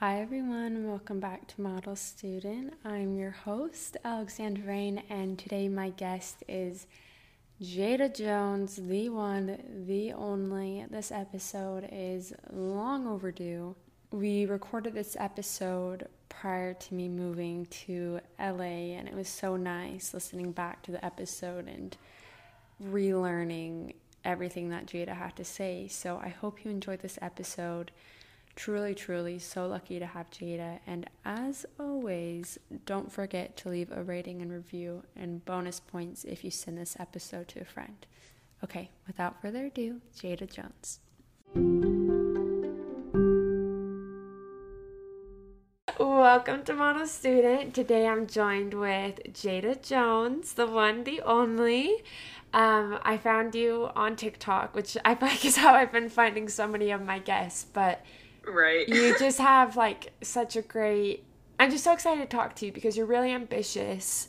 Hi, everyone. Welcome back to Model Student. I'm your host, Alexandra Rain, and today my guest is Jada Jones, the one, the only. This episode is long overdue. We recorded this episode prior to me moving to LA, and it was so nice listening back to the episode and relearning everything that Jada had to say. So I hope you enjoyed this episode. Truly, truly so lucky to have Jada. And as always, don't forget to leave a rating and review and bonus points if you send this episode to a friend. Okay, without further ado, Jada Jones. Welcome to Model Student. Today I'm joined with Jada Jones, the one, the only. Um, I found you on TikTok, which I feel like is how I've been finding so many of my guests, but Right. you just have like such a great I'm just so excited to talk to you because you're really ambitious,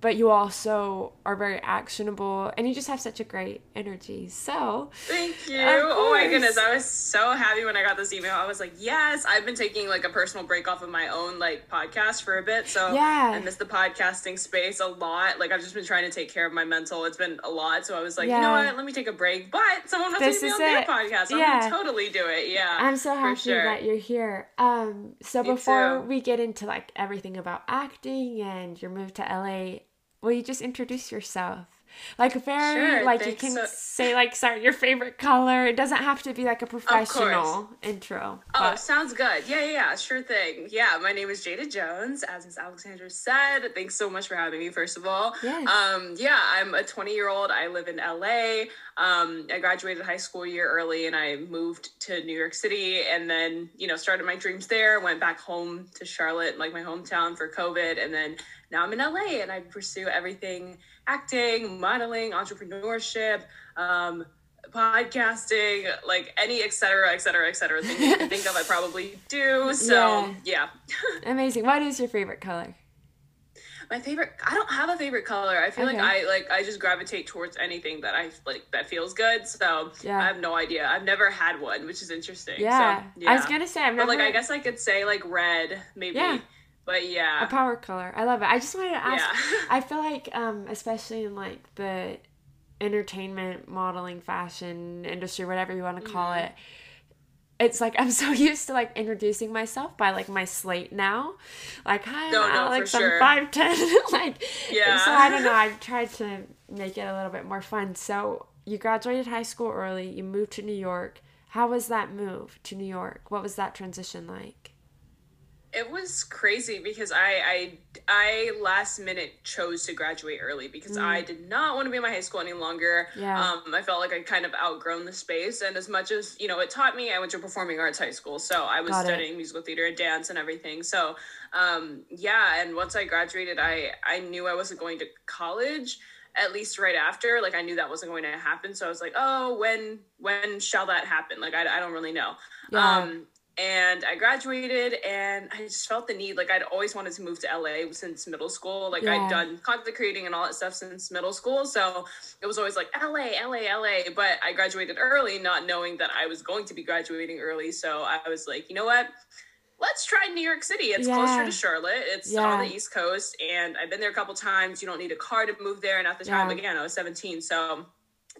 but you also are very actionable and you just have such a great energy. So, Thank you. Oh my goodness. I was so happy when I got this email. I was like, yes, I've been taking like a personal break off of my own like podcast for a bit. So Yeah. I miss the podcasting space a lot. Like I've just been trying to take care of my mental. It's been a lot. So I was like, you know what? Let me take a break. But someone This to is on their podcast. I'm Yeah. totally do it. Yeah. I'm so happy sure. that you're here. Um so Me before too. we get into like everything about acting and your move to LA, will you just introduce yourself? Like very Sure, like you can so- say like sorry your favorite color. It doesn't have to be like a professional intro. Oh, but- sounds good. Yeah, yeah, yeah, sure thing. Yeah, my name is Jada Jones, as Miss Alexandra said. Thanks so much for having me, first of all. Yes. Um, yeah, I'm a 20 year old. I live in LA. Um, I graduated high school a year early and I moved to New York City and then, you know, started my dreams there. Went back home to Charlotte, like my hometown, for COVID. And then now I'm in LA and I pursue everything acting, modeling, entrepreneurship. Um, podcasting, like any et cetera, et cetera, et cetera thing you can think of, I probably do. So yeah. Amazing. What is your favorite color? My favorite I don't have a favorite color. I feel Okay. like I like I just gravitate towards anything that I like that feels good. So Yeah. I have no idea. I've never had one, which is interesting. Yeah. So, I was gonna say I've But never like I guess I could say like red, maybe. Yeah. But yeah, a power color. I love it. I just wanted to ask. Yeah. I feel like, um, especially in like the entertainment, modeling, fashion industry, whatever you want to call Mm-hmm. it. It's like I'm so used to like introducing myself by like my slate now, like hi, I'm no, Alex, I'm sure. five ten, like Yeah. So I don't know. I've tried to make it a little bit more fun. So you graduated high school early. You moved to New York. How was that move to New York? What was that transition like? It was crazy because I I I last minute chose to graduate early because I did not want to be in my high school any longer. Mm. Yeah. Um, I felt like I kind of outgrown the space, and as much as you know, it taught me. I went to performing arts high school, so I was Got it. studying musical theater and dance and everything. So, um, yeah. And once I graduated, I I knew I wasn't going to college. At least right after, like I knew that wasn't going to happen. So I was like, oh, when when shall that happen? Like I, I don't really know. Yeah. Um, and I graduated and I just felt the need. Like I'd always wanted to move to LA since middle school. Like Yeah. I'd done content creating and all that stuff since middle school. So it was always like LA, LA, LA. But I graduated early, not knowing that I was going to be graduating early. So I was like, you know what? Let's try New York City. It's Yeah. closer to Charlotte. It's Yeah. on the East Coast, and I've been there a couple times. You don't need a car to move there. And at the time, again, I was 17, so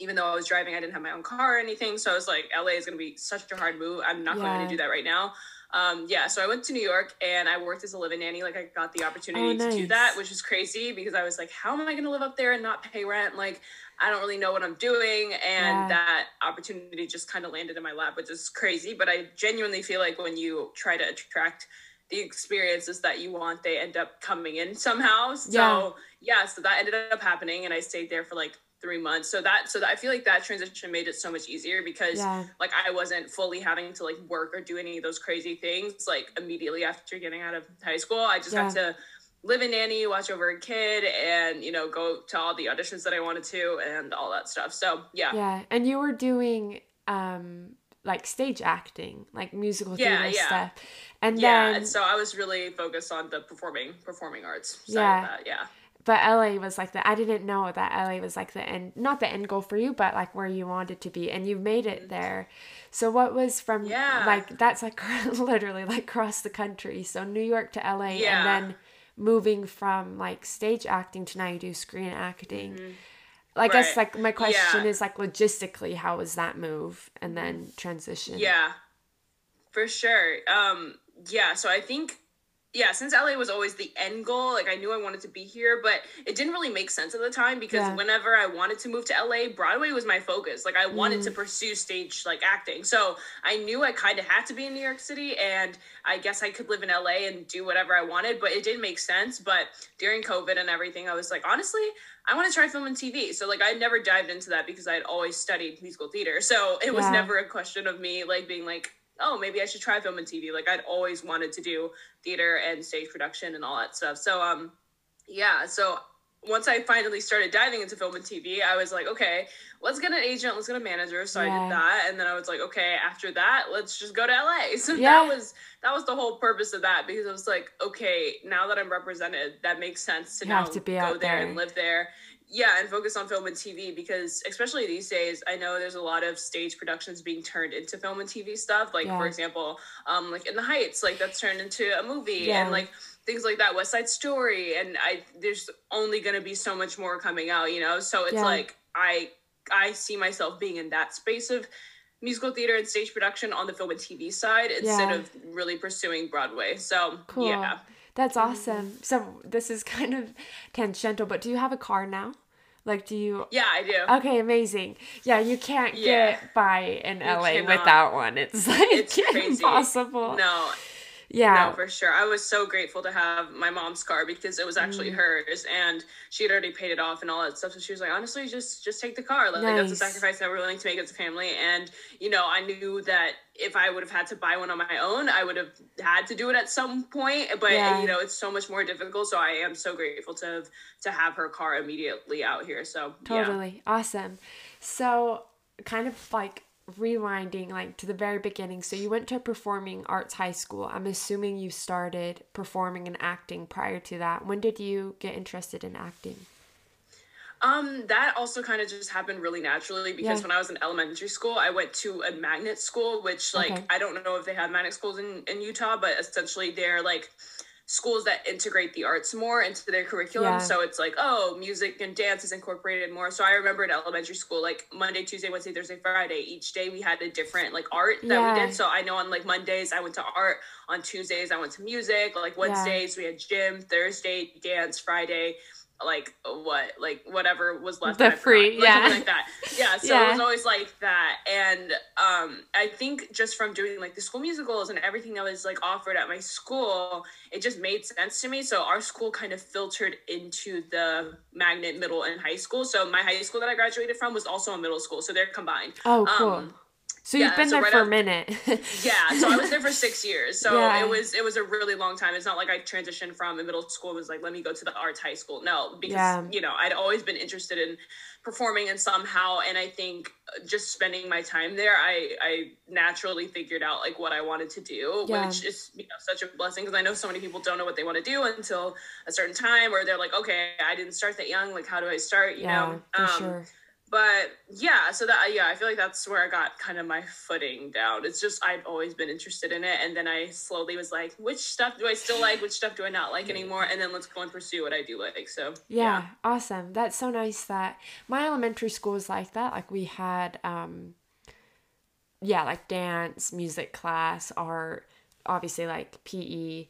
even though I was driving, I didn't have my own car or anything. So I was like, LA is going to be such a hard move. I'm not Yeah. going to do that right now. Um, yeah, so I went to New York and I worked as a live-in nanny. Like I got the opportunity Oh, to do that, which is crazy because I was like, how am I going to live up there and not pay rent? Like I don't really know what I'm doing, and Yeah. that opportunity just kind of landed in my lap, which is crazy. But I genuinely feel like when you try to attract the experiences that you want, they end up coming in somehow. So Yeah. yeah, so that ended up happening, and I stayed there for like three months. So that so that I feel like that transition made it so much easier because Yeah. like I wasn't fully having to like work or do any of those crazy things like immediately after getting out of high school. I just got Yeah. to live in nanny, watch over a kid, and you know go to all the auditions that I wanted to and all that stuff. So yeah, Yeah, and you were doing um like stage acting, like musical Yeah, theater yeah. stuff. And yeah. then and so I was really focused on the performing performing arts side Yeah. of that. Yeah. But LA was like the I didn't know that LA was like the end not the end goal for you, but like where you wanted to be and you made it there. So what was from yeah. like that's like literally like across the country. So New York to LA yeah. and then moving from like stage acting to now you do screen acting. Mm-hmm. I right. guess like my question yeah. is like logistically how was that move and then transition? Yeah. For sure. Um yeah, so I think yeah, since LA was always the end goal, like I knew I wanted to be here, but it didn't really make sense at the time because yeah. whenever I wanted to move to LA, Broadway was my focus. Like I wanted mm. to pursue stage like acting. So I knew I kind of had to be in New York City and I guess I could live in LA and do whatever I wanted, but it didn't make sense. But during COVID and everything, I was like, honestly, I want to try film and TV. So like I never dived into that because I had always studied musical theater. So it was yeah. never a question of me like being like, oh, maybe I should try film and TV. Like I'd always wanted to do theater and stage production and all that stuff. So um yeah, so once I finally started diving into film and TV, I was like, okay, let's get an agent, let's get a manager. So yeah. I did that, and then I was like, okay, after that, let's just go to LA. So yeah. that was that was the whole purpose of that because I was like, okay, now that I'm represented, that makes sense to you now to go there, there and live there yeah and focus on film and tv because especially these days i know there's a lot of stage productions being turned into film and tv stuff like yeah. for example um like in the heights like that's turned into a movie yeah. and like things like that west side story and i there's only going to be so much more coming out you know so it's yeah. like i i see myself being in that space of musical theater and stage production on the film and tv side instead of really pursuing broadway so cool. yeah that's mm-hmm. awesome. So this is kind of tangential, but do you have a car now? Like, do you? Yeah, I do. Okay, amazing. Yeah, you can't yeah. get by in you LA cannot. without one. It's like it's impossible. No, yeah no for sure i was so grateful to have my mom's car because it was actually mm. hers and she had already paid it off and all that stuff so she was like honestly just just take the car like, nice. that's a sacrifice that we're willing to make as a family and you know i knew that if i would have had to buy one on my own i would have had to do it at some point but yeah. you know it's so much more difficult so i am so grateful to have to have her car immediately out here so totally yeah. awesome so kind of like rewinding like to the very beginning so you went to performing arts high school i'm assuming you started performing and acting prior to that when did you get interested in acting um that also kind of just happened really naturally because yeah. when i was in elementary school i went to a magnet school which like okay. i don't know if they have magnet schools in, in utah but essentially they're like schools that integrate the arts more into their curriculum. Yeah. So it's like, oh, music and dance is incorporated more. So I remember in elementary school, like Monday, Tuesday, Wednesday, Thursday, Friday, each day we had a different like art that yeah. we did. So I know on like Mondays I went to art, on Tuesdays I went to music, like Wednesdays yeah. we had gym, Thursday dance, Friday like what like whatever was left the free like, yeah. like that. Yeah so yeah. it was always like that and um i think just from doing like the school musicals and everything that was like offered at my school it just made sense to me so our school kind of filtered into the magnet middle and high school so my high school that i graduated from was also a middle school so they're combined. Oh cool. Um, so you've yeah, been so there right for a minute. yeah, so I was there for six years. So yeah. it was it was a really long time. It's not like I transitioned from a middle school was like let me go to the arts high school. No, because yeah. you know I'd always been interested in performing and somehow, and I think just spending my time there, I I naturally figured out like what I wanted to do, which is you know such a blessing because I know so many people don't know what they want to do until a certain time, or they're like, okay, I didn't start that young. Like how do I start? You know, for um, sure but yeah so that yeah i feel like that's where i got kind of my footing down. It's just i've always been interested in it and then i slowly was like which stuff do i still like? Which stuff do i not like anymore? And then let's go and pursue what i do like so yeah, yeah. awesome. That's so nice that my elementary school was like that. Like we had um yeah like dance music class art obviously like pe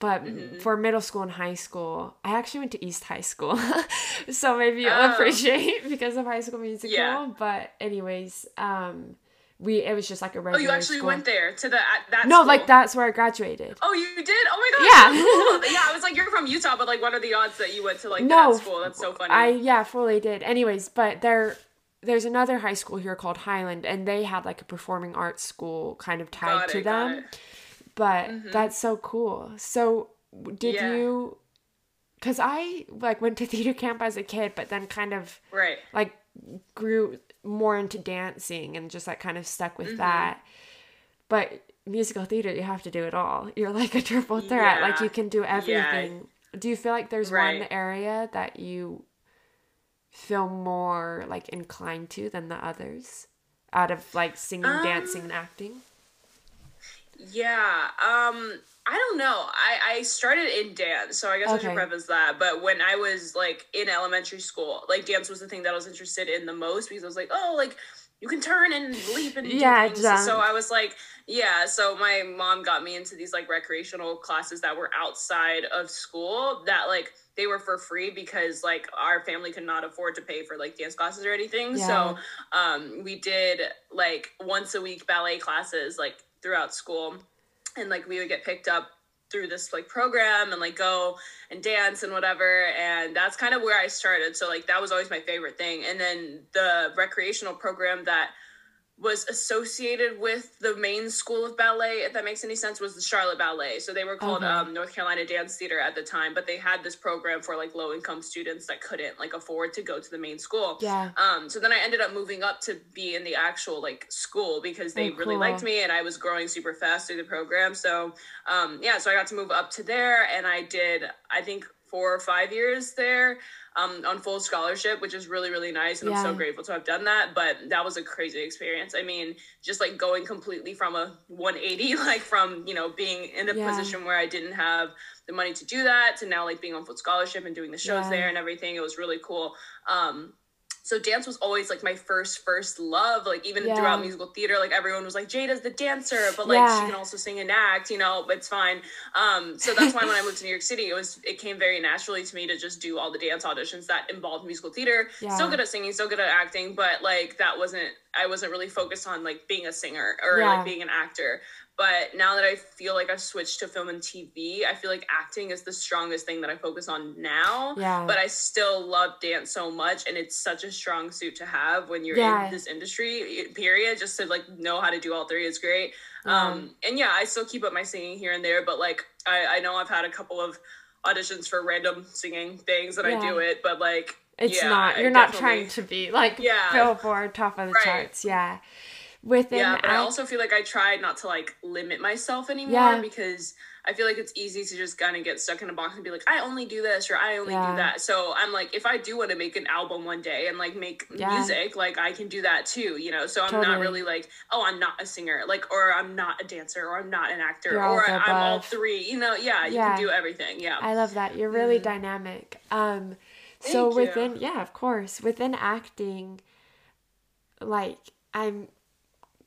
but mm-hmm. for middle school and high school, I actually went to East High School. so maybe you'll oh. appreciate because of High School Musical. Yeah. But anyways, um we it was just like a regular. Oh, you actually school. went there to the that. No, school. like that's where I graduated. Oh, you did? Oh my god! Yeah, cool. yeah. I was like, you're from Utah, but like, what are the odds that you went to like no, that school? That's so funny. I yeah, fully did. Anyways, but there there's another high school here called Highland, and they had like a performing arts school kind of tied got to it, them but mm-hmm. that's so cool. So did yeah. you cuz I like went to theater camp as a kid but then kind of right like grew more into dancing and just like kind of stuck with mm-hmm. that. But musical theater you have to do it all. You're like a triple threat. Yeah. Like you can do everything. Yeah. Do you feel like there's Right. one area that you feel more like inclined to than the others out of like singing, Um, dancing, and acting? Yeah. Um I don't know. I I started in dance, so I guess I Okay. should preface that. But when I was like in elementary school, like dance was the thing that I was interested in the most because I was like, "Oh, like you can turn and leap and Yeah, things." So I was like, yeah, so my mom got me into these like recreational classes that were outside of school that like they were for free because like our family could not afford to pay for like dance classes or anything. Yeah. So um we did like once a week ballet classes like throughout school. And like we would get picked up through this like program and like go and dance and whatever. And that's kind of where I started. So like that was always my favorite thing. And then the recreational program that was associated with the main school of ballet if that makes any sense was the Charlotte Ballet so they were called Okay. um, North Carolina Dance Theater at the time but they had this program for like low income students that couldn't like afford to go to the main school Yeah. um, so then I ended up moving up to be in the actual like school because they Oh, really liked me and I was growing super fast through the program. So um, yeah, so I got to move up to there and I did I think four or five years there um, on full scholarship, which is really really nice and I'm so Yeah. grateful to have done that. But that was a crazy experience. I mean, just like going completely from a 180, like from you know being in a Yeah. position where I didn't have the money to do that to now like being on full scholarship and doing the shows Yeah. there and everything. It was really cool. Um, so dance was always like my first first love like even Yeah. throughout musical theater like everyone was like jada's the dancer but like Yeah. she can also sing and act you know but it's fine um so that's why when i moved to new york city it was it came very naturally to me to just do all the dance auditions that involved musical theater Yeah. still good at singing still good at acting but like that wasn't i wasn't really focused on like being a singer or like being an actor but now that I feel like I've switched to film and TV, I feel like acting is the strongest thing that I focus on now Yeah. but I still love dance so much, and it's such a strong suit to have when you're Yeah. in this industry. Period. Just to like know how to do all three is great. Yeah. Um, and yeah, I still keep up my singing here and there, but like I, I know I've had a couple of auditions for random singing things, and I do it, but like It's yeah, not. You're not definitely- trying to be like Yeah. Billboard top of the Right. charts. Yeah. Within yeah, but I also feel like I tried not to like limit myself anymore Yeah. because I feel like it's easy to just kind of get stuck in a box and be like, I only do this or I only Yeah. do that. So I'm like, if I do want to make an album one day and like make Yeah. music, like I can do that too, you know? So I'm Totally. not really like, oh, I'm not a singer, like, or I'm not a dancer, or I'm not an actor, You're or I'm all three, you know? Yeah, you can do everything. Yeah. I love that. You're really dynamic. Um so Mm-hmm. You. within yeah, of course. Within acting like I'm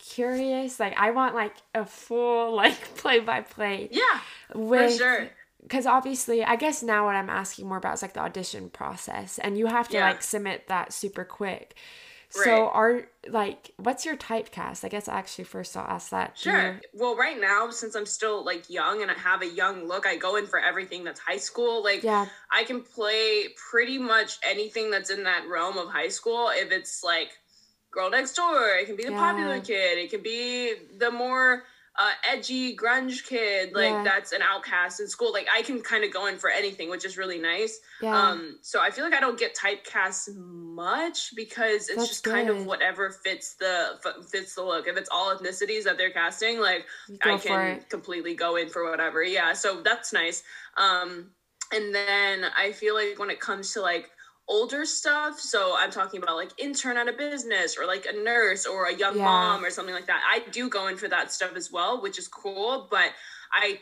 curious, like I want like a full like play by play yeah, with for sure. because obviously I guess now what I'm asking more about is like the audition process and you have to Yeah. like submit that super quick. So Right. are like what's your typecast? I guess actually first I'll ask that. Sure. you- Well, right now, since I'm still like young and I have a young look, I go in for everything that's high school. Like, Yeah. I can play pretty much anything that's in that realm of high school. If it's like girl next door, it can be the popular kid, it can be the more uh, edgy grunge kid, like Yeah. that's an outcast in school. Like, I can kind of go in for anything, which is really nice. Yeah. Um, so I feel like I don't get typecast much because it's That's just kind of whatever fits the f- fits the look. If it's all ethnicities that they're casting, like go I can completely go in for whatever. Yeah, so that's nice. Um, and then I feel like when it comes to like older stuff, so I'm talking about like intern at a business or like a nurse or a young Yeah. mom or something like that. I do go in for that stuff as well, which is cool. But I,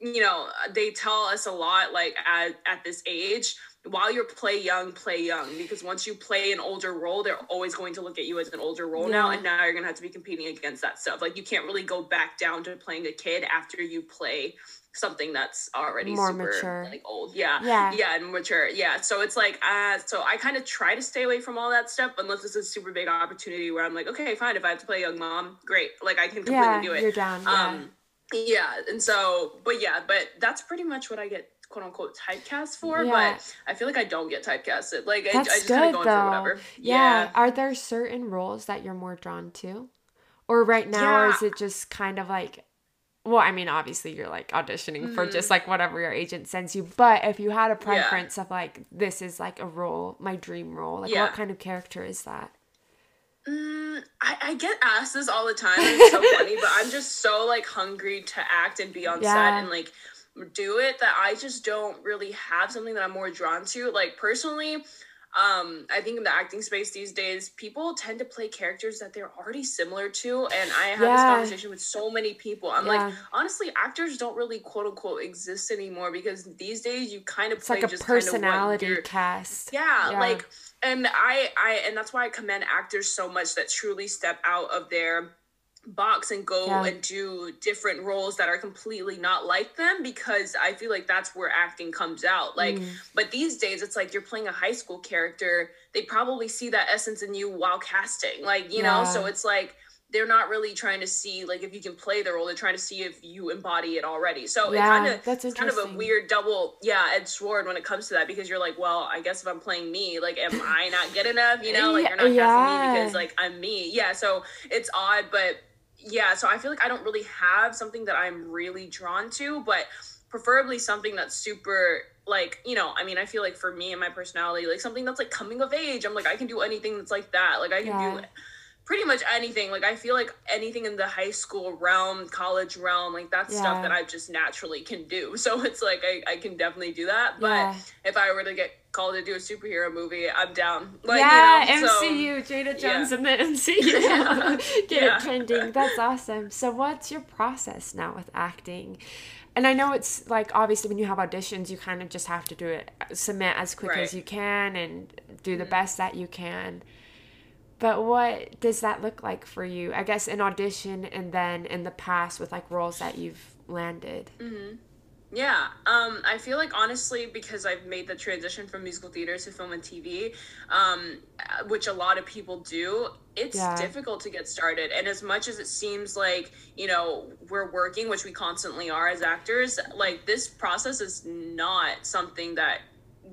you know, they tell us a lot like at at this age. While you're play young, play young because once you play an older role, they're always going to look at you as an older role now, and now you're gonna have to be competing against that stuff. Like you can't really go back down to playing a kid after you play something that's already More super mature. like old. Yeah. Yeah. Yeah, and mature. Yeah. So it's like uh so I kind of try to stay away from all that stuff unless it's a super big opportunity where I'm like, okay, fine, if I have to play a young mom, great. Like I can completely Yeah, do it. you're down. Yeah. Um yeah, and so but yeah, but that's pretty much what I get quote unquote typecast for, Yeah. but I feel like I don't get typecasted. Like I, I That's just kind good of go for whatever. Yeah. Are there certain roles that you're more drawn to? Or right now, or Yeah. is it just kind of like, well, I mean, obviously you're like auditioning for just like whatever your agent sends you. But if you had a Mm-hmm. Yeah. preference of like, this is like a role, my dream role, like Yeah. what kind of character is that? Mm, I, I get asked this all the time. It's so funny, but I'm just so like hungry to act and be on Yeah. set and like do it that I just don't really have something that I'm more drawn to. Like personally, um, I think in the acting space these days, people tend to play characters that they're already similar to. And I have yeah. this conversation with so many people. I'm yeah. like, honestly, actors don't really quote unquote exist anymore because these days you kind of it's play like a just personality kind of cast. Yeah, yeah, like, and I, I, and that's why I commend actors so much that truly step out of their box and go yeah. and do different roles that are completely not like them because I feel like that's where acting comes out. Like, mm. but these days it's like you're playing a high school character. They probably see that essence in you while casting, like, you yeah. know? So it's like, they're not really trying to see like if you can play the role they're trying to see if you embody it already so yeah, it kind of that's kind of a weird double yeah edged sword when it comes to that because you're like well i guess if i'm playing me like am i not good enough you know like you're not yeah. casting me because like i'm me yeah so it's odd but yeah, so I feel like I don't really have something that I'm really drawn to, but preferably something that's super like you know i mean i feel like for me and my personality like something that's like coming of age i'm like i can do anything that's like that like i can yeah. do pretty much anything like i feel like anything in the high school realm college realm like that's yeah. stuff that i just naturally can do so it's like i, I can definitely do that but yeah. if i were to get called to do a superhero movie, I'm down. Like, yeah, you know, MCU, Jada Jones yeah. in the MCU. Get yeah. it trending. That's awesome. So, what's your process now with acting? And I know it's like obviously when you have auditions, you kind of just have to do it, submit as quick right. as you can, and do the mm-hmm. best that you can. But what does that look like for you? I guess in audition, and then in the past with like roles that you've landed. Mm-hmm. Yeah, um, I feel like honestly, because I've made the transition from musical theater to film and TV, um, which a lot of people do, it's yeah. difficult to get started. And as much as it seems like, you know, we're working, which we constantly are as actors, like this process is not something that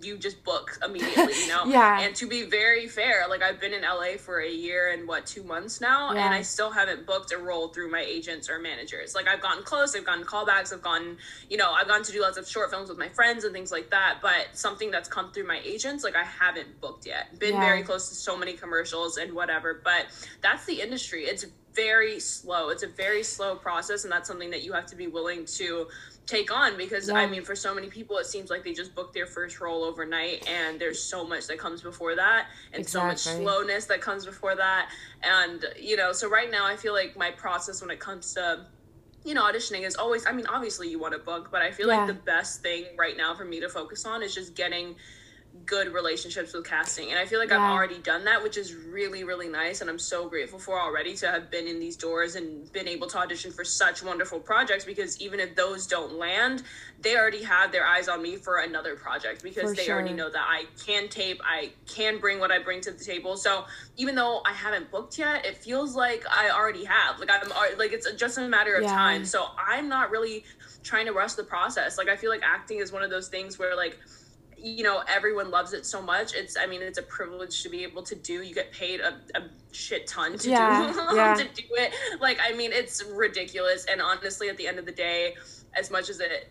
you just book immediately, you know? yeah. And to be very fair, like I've been in LA for a year and what, two months now, yeah. and I still haven't booked a role through my agents or managers. Like I've gotten close, I've gotten callbacks, I've gotten, you know, I've gone to do lots of short films with my friends and things like that. But something that's come through my agents, like I haven't booked yet. Been yeah. very close to so many commercials and whatever. But that's the industry. It's very slow. It's a very slow process, and that's something that you have to be willing to take on because yeah. I mean, for so many people, it seems like they just book their first role overnight, and there's so much that comes before that, and exactly. so much slowness that comes before that, and you know, so right now, I feel like my process when it comes to you know, auditioning is always, I mean, obviously you want to book, but I feel yeah. like the best thing right now for me to focus on is just getting good relationships with casting and i feel like yeah. i've already done that which is really really nice and i'm so grateful for already to have been in these doors and been able to audition for such wonderful projects because even if those don't land they already have their eyes on me for another project because for they sure. already know that i can tape i can bring what i bring to the table so even though i haven't booked yet it feels like i already have like i'm like it's just a matter of yeah. time so i'm not really trying to rush the process like i feel like acting is one of those things where like you know everyone loves it so much. It's i mean it's a privilege to be able to do. You get paid a, a shit ton to yeah, do yeah. to do it. Like i mean it's ridiculous. And honestly at the end of the day as much as it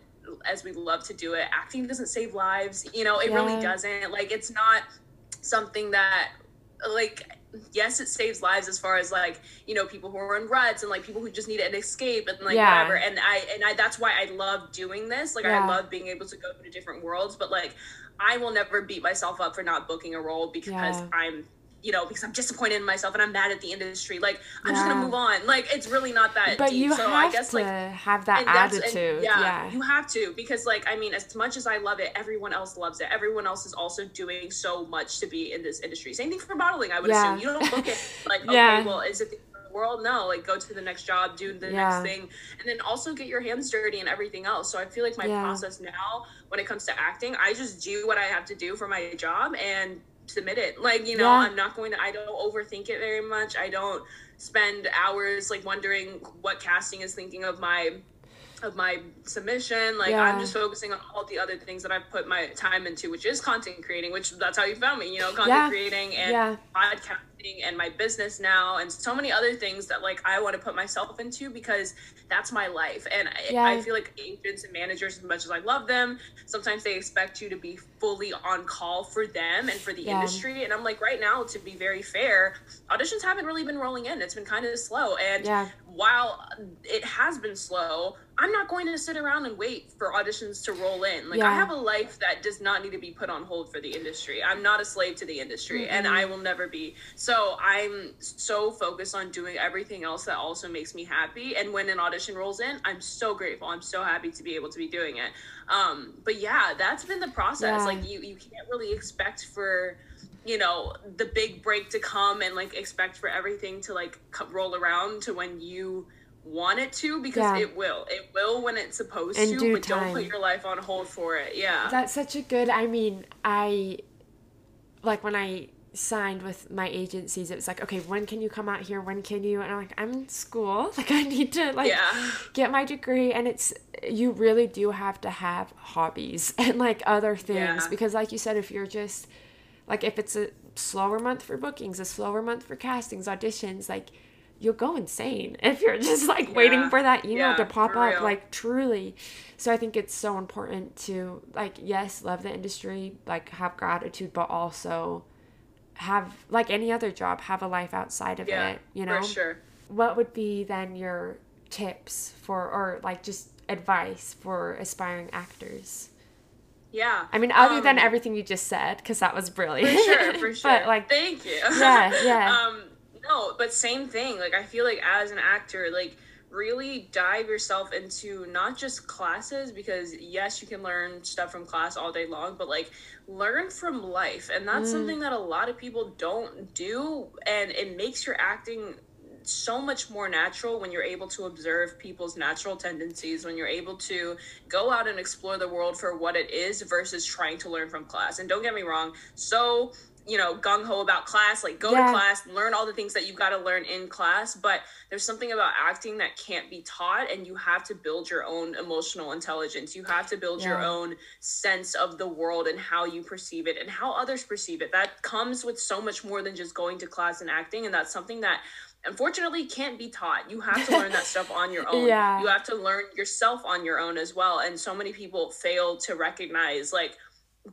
as we love to do it acting doesn't save lives. You know it yeah. really doesn't. Like it's not something that like yes it saves lives as far as like you know people who are in ruts and like people who just need an escape and like yeah. whatever and i and i that's why i love doing this like yeah. i love being able to go to different worlds but like i will never beat myself up for not booking a role because yeah. i'm you know, because I'm disappointed in myself and I'm mad at the industry. Like I'm yeah. just gonna move on. Like it's really not that. But deep. you so have I guess to like have that attitude. Yeah, yeah, you have to because like I mean, as much as I love it, everyone else loves it. Everyone else is also doing so much to be in this industry. Same thing for modeling. I would yeah. assume you don't look it like okay, well, is it the world? No, like go to the next job, do the next thing, and then also get your hands dirty and everything else. So I feel like my process now when it comes to acting, I just do what I have to do for my job and submit it. Like, you know, yeah. I'm not going to, I don't overthink it very much. I don't spend hours like wondering what casting is thinking of my of my submission like yeah. i'm just focusing on all the other things that i've put my time into which is content creating which that's how you found me you know content yeah. creating and yeah. Podcasting and my business now and so many other things that like i want to put myself into because that's my life. And yeah. I, I feel like agents and managers, as much as I love them, sometimes they expect you to be fully on call for them and for the yeah. industry. And I'm like, right now, to be very fair, auditions haven't really been rolling in. It's been kind of slow. And yeah. While it has been slow, I'm not going to sit around and wait for auditions to roll in. Like yeah. I have a life that does not need to be put on hold for the industry. I'm not a slave to the industry mm-hmm. and I will never be. So I'm so focused on doing everything else that also makes me happy. And when an audition rolls in, I'm so grateful. I'm so happy to be able to be doing it. Um, but yeah, that's been the process. Yeah. Like you, you can't really expect for you know the big break to come and like expect for everything to like roll around to when you want it to because yeah. it will it will when it's supposed In to but time. don't put your life on hold for it yeah that's such a good i mean i like when i signed with my agencies it was like okay when can you come out here when can you and i'm like i'm in school like i need to like yeah. get my degree and it's you really do have to have hobbies and like other things yeah. because like you said if you're just like if it's a slower month for bookings, a slower month for castings, auditions, like you'll go insane if you're just like yeah. waiting for that email yeah, to pop up real. like truly so i think it's so important to like yes love the industry like have gratitude but also have like any other job have a life outside of yeah, it you know for sure what would be then your tips for or like just advice for aspiring actors yeah. I mean, other um, than everything you just said, because that was brilliant. For sure, for sure. but like, thank you. Yeah, yeah. um, no, but same thing. Like, I feel like as an actor, like, really dive yourself into not just classes because yes you can learn stuff from class all day long but like learn from life and that's mm. something that a lot of people don't do and it makes your acting so much more natural when you're able to observe people's natural tendencies, when you're able to go out and explore the world for what it is versus trying to learn from class. And don't get me wrong, so you know gung ho about class like go yeah. to class learn all the things that you've got to learn in class but there's something about acting that can't be taught and you have to build your own emotional intelligence you have to build yeah. your own sense of the world and how you perceive it and how others perceive it that comes with so much more than just going to class and acting and that's something that unfortunately can't be taught. You have to learn that stuff on your own. Yeah. You have to learn yourself on your own as well. And so many people fail to recognize like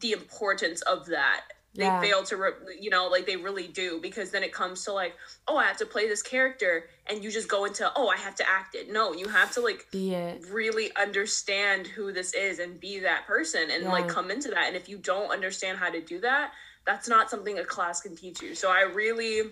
the importance of that. They yeah. fail to, re- you know, like they really do because then it comes to like, oh, I have to play this character, and you just go into, oh, I have to act it. No, you have to like really understand who this is and be that person and yeah. like come into that. And if you don't understand how to do that, that's not something a class can teach you. So I really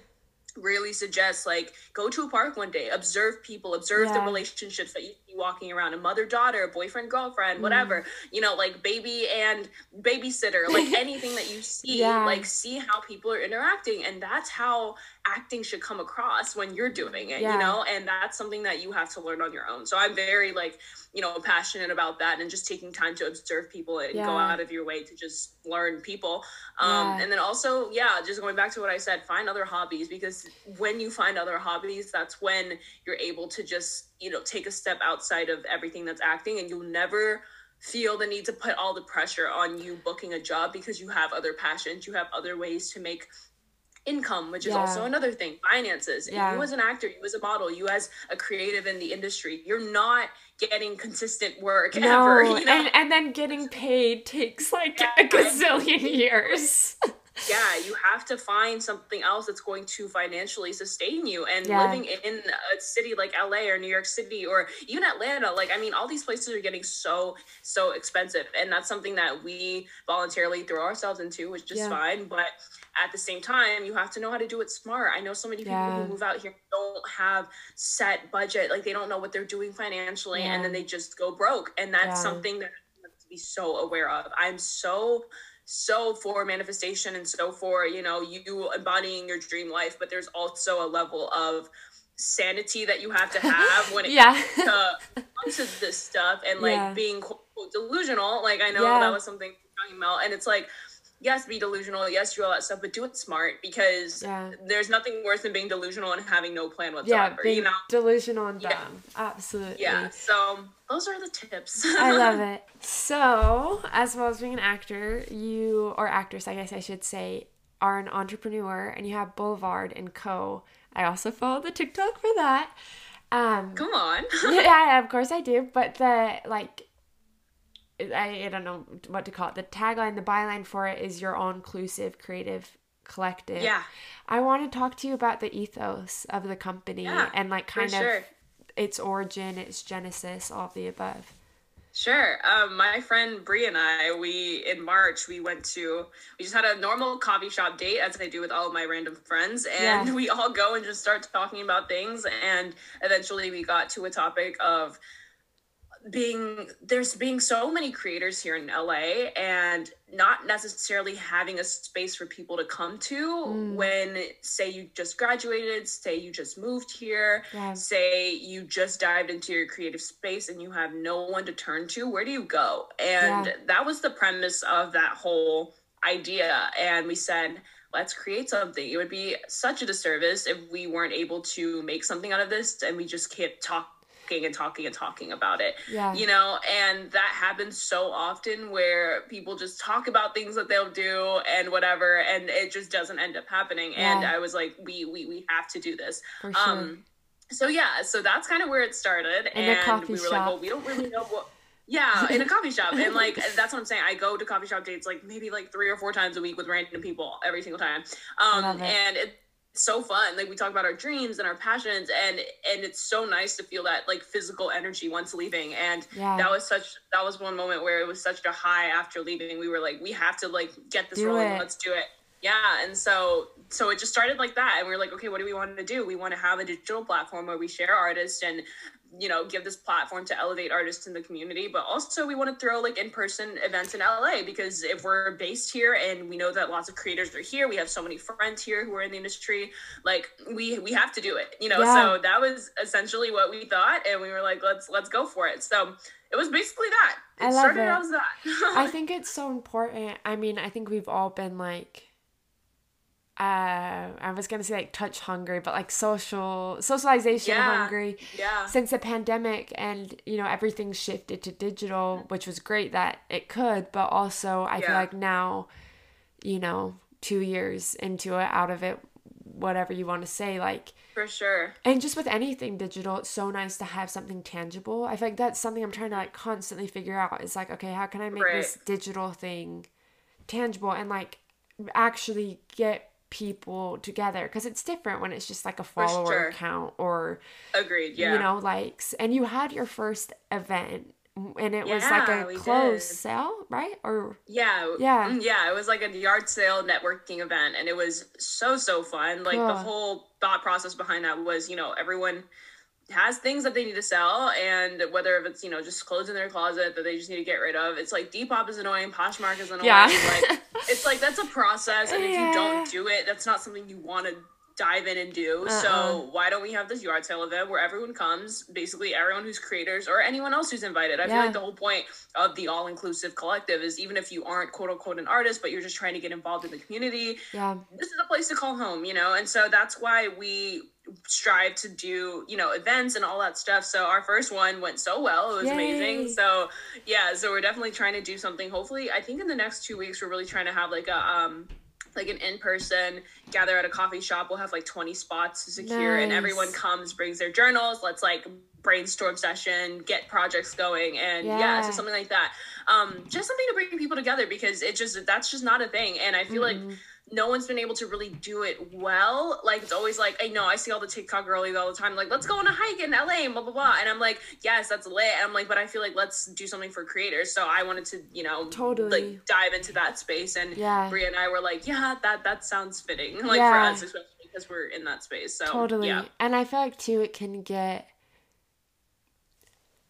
really suggest like go to a park one day observe people observe yeah. the relationships that you walking around a mother daughter boyfriend girlfriend mm. whatever you know like baby and babysitter like anything that you see yeah. like see how people are interacting and that's how acting should come across when you're doing it yeah. you know and that's something that you have to learn on your own so i'm very like you know passionate about that and just taking time to observe people and yeah. go out of your way to just learn people um and then also yeah just going back to what i said find other hobbies because when you find other hobbies that's when you're able to just you know take a step outside of everything that's acting and you'll never feel the need to put all the pressure on you booking a job because you have other passions you have other ways to make income which is yeah. also another thing finances yeah. you as an actor you as a model you as a creative in the industry you're not getting consistent work no. ever you know? and, and then getting paid takes like yeah. a gazillion years yeah, you have to find something else that's going to financially sustain you. And yeah. living in a city like LA or New York City or even Atlanta, like, I mean, all these places are getting so, so expensive. And that's something that we voluntarily throw ourselves into, which is yeah. fine. But at the same time, you have to know how to do it smart. I know so many people yeah. who move out here don't have set budget, like, they don't know what they're doing financially, and then they just go broke. And that's something that you have to be so aware of. I'm so so for manifestation and so for you know you embodying your dream life but there's also a level of sanity that you have to have when it yeah. comes to this stuff and like yeah. being quote, delusional like i know yeah. that was something talking about and it's like yes, be delusional, yes, do all that stuff, but do it smart because yeah. there's nothing worse than being delusional and having no plan whatsoever. Yeah, being you know? delusional and dumb. Yeah. Absolutely. Yeah. So those are the tips. I love it. So, as well as being an actor, you or actress, I guess I should say, are an entrepreneur and you have Boulevard and Co. I also follow the TikTok for that. Um, Come on. yeah, of course I do. But the like I, I don't know what to call it. The tagline, the byline for it is your own inclusive creative collective. Yeah. I want to talk to you about the ethos of the company yeah, and like kind of sure. its origin, its genesis, all of the above. Sure. Um, my friend Brie and I, we in March we went to we just had a normal coffee shop date as I do with all of my random friends, and yeah. we all go and just start talking about things, and eventually we got to a topic of being there's being so many creators here in LA and not necessarily having a space for people to come to mm. when say you just graduated, say you just moved here, say you just dived into your creative space and you have no one to turn to, where do you go? And yeah. that was the premise of that whole idea and we said let's create something. It would be such a disservice if we weren't able to make something out of this and we just kept talking and talking and talking about it. Yeah. You know, and that happens so often where people just talk about things that they'll do and whatever and it just doesn't end up happening. Yeah. And I was like, we we we have to do this. For sure. Um so yeah, so that's kind of where it started. In and we were shop. like, well, we don't really know what yeah, in a coffee shop. And like that's what I'm saying. I go to coffee shop dates like maybe like three or four times a week with random people every single time. Um it. and it so fun. Like we talk about our dreams and our passions and and it's so nice to feel that like physical energy once leaving. And yeah. that was such that was one moment where it was such a high after leaving. We were like we have to like get this do rolling. it. let's do it. Yeah. And so so it just started like that. And we were like okay what do we want to do? We want to have a digital platform where we share artists and you know give this platform to elevate artists in the community but also we want to throw like in-person events in la because if we're based here and we know that lots of creators are here we have so many friends here who are in the industry like we we have to do it you know? Yeah. so that was essentially what we thought and we were like let's let's go for it. So it was basically that. It I love started it. as that. I think it's so important. I mean i think we've all been like uh, I was gonna say like touch hungry, but like social socialization yeah. hungry. Yeah. Since the pandemic, and you know everything shifted to digital, which was great that it could, but also I yeah. feel like now, you know, two years into it, out of it, whatever you want to say, like for sure. And just with anything digital, it's so nice to have something tangible. I feel like that's something I'm trying to like constantly figure out. Is like, okay, how can I make right. this digital thing tangible and like actually get people together because it's different when it's just like a follower sure. count or agreed yeah you know likes and you had your first event and it yeah, was like a closed did. sale right or yeah yeah mm, yeah it was like a yard sale networking event and it was so so fun like cool. the whole thought process behind that was you know everyone has things that they need to sell and whether if it's you know just clothes in their closet that they just need to get rid of it's like depop is annoying poshmark is annoying yeah. like it's like that's a process and if you don't do it that's not something you want to dive in and do uh-uh. so why don't we have this yard sale event where everyone comes basically everyone who's creators or anyone else who's invited i yeah. feel like the whole point of the all-inclusive collective is even if you aren't quote unquote an artist but you're just trying to get involved in the community yeah this is a place to call home you know and so that's why we strive to do you know events and all that stuff. So our first one went so well. It was Yay. amazing so yeah so we're definitely trying to do something. Hopefully i think in the next two weeks we're really trying to have like a um like an in-person gather at a coffee shop. We'll have like 20 spots to secure nice. and everyone comes brings their journals. Let's like brainstorm session get projects going and yeah, yeah. so something like that. Um just something to bring people together because it just that's just not a thing. And i feel mm-hmm. like no one's been able to really do it well. Like it's always like, I know I see all the TikTok girlies all the time, like, let's go on a hike in LA and blah blah blah. And I'm like, yes, that's lit. And I'm like, but I feel like let's do something for creators. So I wanted to, you know, totally like dive into that space. And yeah. Bria and I were like, yeah, that that sounds fitting. Like yeah. for us, especially because we're in that space. So totally. Yeah. And I feel like too it can get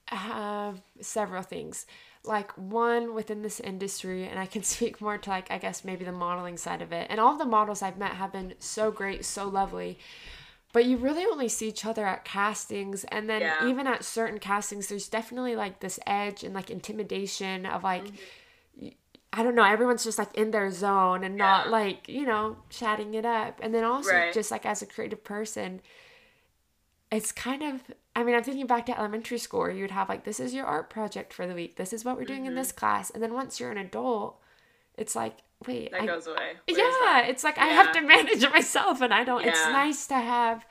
have several things like one within this industry and i can speak more to like i guess maybe the modeling side of it and all the models i've met have been so great so lovely but you really only see each other at castings and then yeah. even at certain castings there's definitely like this edge and like intimidation of like mm-hmm. I don't know, everyone's just like in their zone and yeah. not like, you know, chatting it up. And then also right. just like as a creative person, it's kind of I mean, I'm thinking back to elementary school where you'd have like, this is your art project for the week. This is what we're doing mm-hmm. in this class. And then once you're an adult, it's like, wait. That I, goes away. Where yeah. It's like, yeah. I have to manage it myself and I don't. Yeah. It's nice to have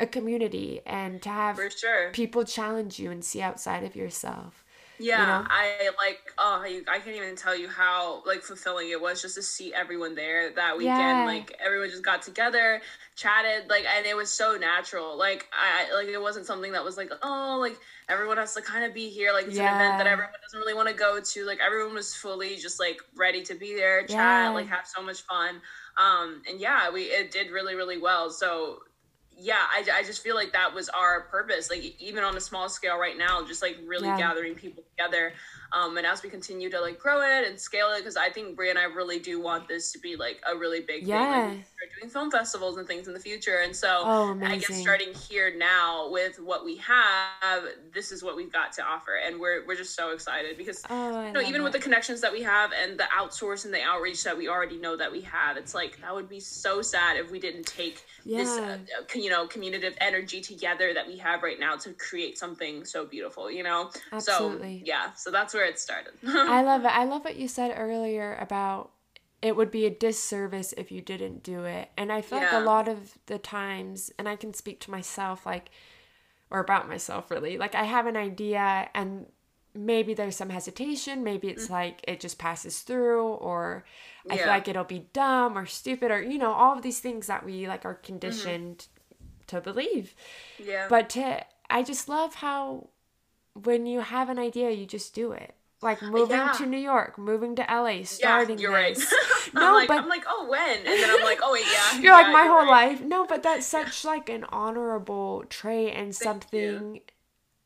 a community and to have for sure. people challenge you and see outside of yourself. Yeah, you know? I like. Oh, I can't even tell you how like fulfilling it was just to see everyone there that weekend. Yeah. Like everyone just got together, chatted, like, and it was so natural. Like I like it wasn't something that was like, oh, like everyone has to kind of be here. Like it's yeah. an event that everyone doesn't really want to go to. Like everyone was fully just like ready to be there, chat, yeah. like have so much fun. Um, and yeah, we it did really really well. So yeah, I, I just feel like that was our purpose. Like even on a small scale right now, just like really yeah. gathering people together. Um, and as we continue to like grow it and scale it, because I think Brie and I really do want this to be like a really big yeah. thing. Like, we're doing film festivals and things in the future, and so oh, I guess starting here now with what we have, this is what we've got to offer, and we're we're just so excited because oh, you know even with the connections that we have and the outsource and the outreach that we already know that we have, it's like that would be so sad if we didn't take yeah. this uh, you know communicative energy together that we have right now to create something so beautiful. You know, Absolutely. so yeah, so that's where it started. I love it. I love what you said earlier about it would be a disservice if you didn't do it. And I feel yeah. like a lot of the times, and I can speak to myself, like, or about myself really, like I have an idea and maybe there's some hesitation. Maybe it's mm-hmm. like it just passes through, or I yeah. feel like it'll be dumb or stupid, or, you know, all of these things that we like are conditioned mm-hmm. to believe. Yeah. But to, I just love how when you have an idea, you just do it. Like moving yeah. to New York, moving to LA, starting. Yeah, you're this. right. no, like, but I'm like, oh, when? And then I'm like, oh wait, yeah. You're yeah, like my you're whole right. life. No, but that's such like an honorable trait and something.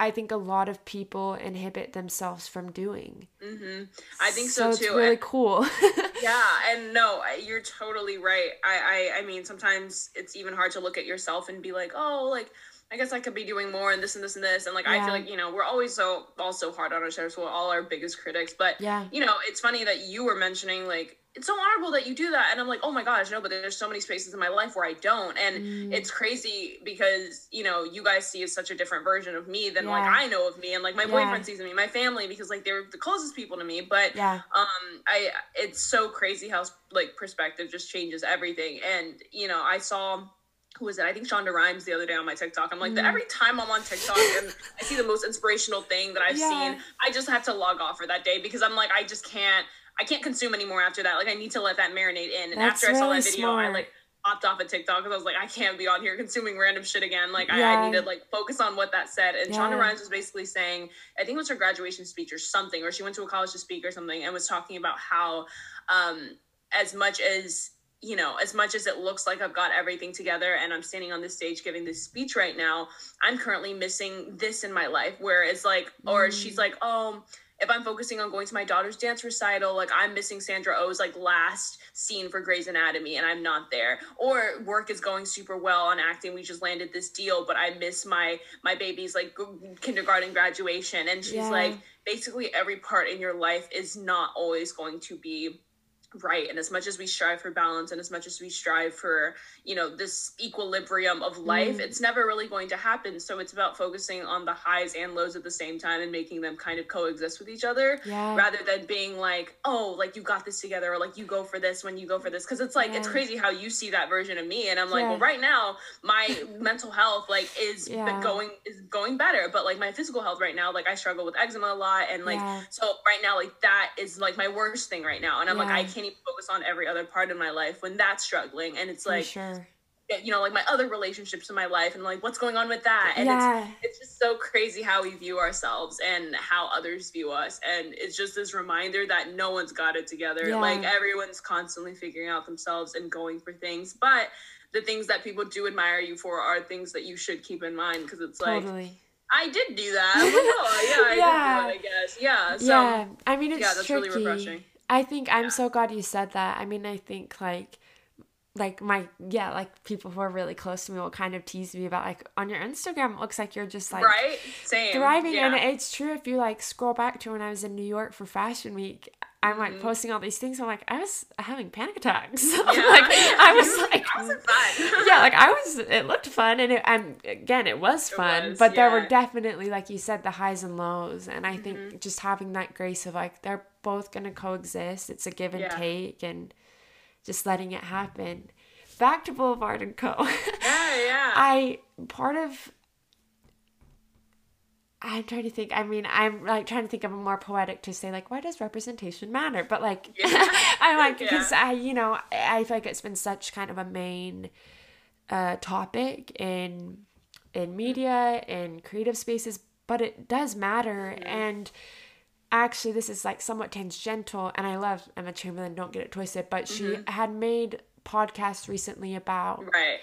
I think a lot of people inhibit themselves from doing. Mm-hmm. I think so, so too. It's really and, cool. yeah, and no, you're totally right. I, I, I mean, sometimes it's even hard to look at yourself and be like, oh, like I guess I could be doing more and this and this and this. And like, yeah. I feel like, you know, we're always so, all so hard on ourselves. We're all our biggest critics. But, yeah. you know, it's funny that you were mentioning, like, it's so honorable that you do that. And I'm like, oh my gosh, no, but there's so many spaces in my life where I don't. And mm. it's crazy because, you know, you guys see such a different version of me than yeah. like I know of me. And like my yeah. boyfriend sees me, my family, because like they're the closest people to me. But yeah. um I it's so crazy how like perspective just changes everything. And, you know, I saw who was it? I think Shonda Rhimes the other day on my TikTok. I'm like, mm. every time I'm on TikTok and I see the most inspirational thing that I've yeah. seen, I just have to log off for that day because I'm like, I just can't, I can't consume anymore after that. Like, I need to let that marinate in. And That's after I saw that video, smart. I like popped off of TikTok because I was like, I can't be on here consuming random shit again. Like, yeah. I, I, need to like focus on what that said. And yeah. Shonda Rhimes was basically saying, I think it was her graduation speech or something, or she went to a college to speak or something, and was talking about how, um, as much as you know, as much as it looks like I've got everything together and I'm standing on this stage giving this speech right now, I'm currently missing this in my life. Where it's like, or mm. she's like, oh, if I'm focusing on going to my daughter's dance recital, like I'm missing Sandra Oh's like last scene for Grey's Anatomy and I'm not there. Or work is going super well on acting. We just landed this deal, but I miss my my baby's like kindergarten graduation. And she's yeah. like, basically every part in your life is not always going to be right and as much as we strive for balance and as much as we strive for you know this equilibrium of life mm. it's never really going to happen so it's about focusing on the highs and lows at the same time and making them kind of coexist with each other yeah. rather than being like oh like you got this together or like you go for this when you go for this because it's like yeah. it's crazy how you see that version of me and i'm like yeah. well right now my mental health like is going is going better but like my physical health right now like i struggle with eczema a lot and like so right now like that is like my worst thing right now and i'm like i can't can't even focus on every other part of my life when that's struggling and it's like sure. you know like my other relationships in my life and like what's going on with that and yeah. it's it's just so crazy how we view ourselves and how others view us and it's just this reminder that no one's got it together yeah. like everyone's constantly figuring out themselves and going for things but the things that people do admire you for are things that you should keep in mind because it's totally. like I did do that. Oh, yeah, I yeah. did do it, I guess. Yeah. So, yeah. I mean, it's yeah, that's tricky. really refreshing. I think yeah. I'm so glad you said that. I mean, I think like like my yeah like people who are really close to me will kind of tease me about like on your instagram it looks like you're just like right same thriving yeah. and it's true if you like scroll back to when i was in new york for fashion week i'm like mm-hmm. posting all these things i'm like i was having panic attacks yeah. like i was like yeah like i was it looked fun and it and again it was fun it was, but yeah. there were definitely like you said the highs and lows and i mm-hmm. think just having that grace of like they're both gonna coexist it's a give and take and just letting it happen. Back to Boulevard and Co. Yeah, yeah. I part of I'm trying to think. I mean, I'm like trying to think of a more poetic to say like, why does representation matter? But like, Yeah. I'm like because Yeah. I, you know, I feel like it's been such kind of a main uh, topic in in media in creative spaces, but it does matter. And actually, this is like somewhat tangential, and I love Emma Chamberlain. Don't get it twisted, but she had made podcasts recently about Right.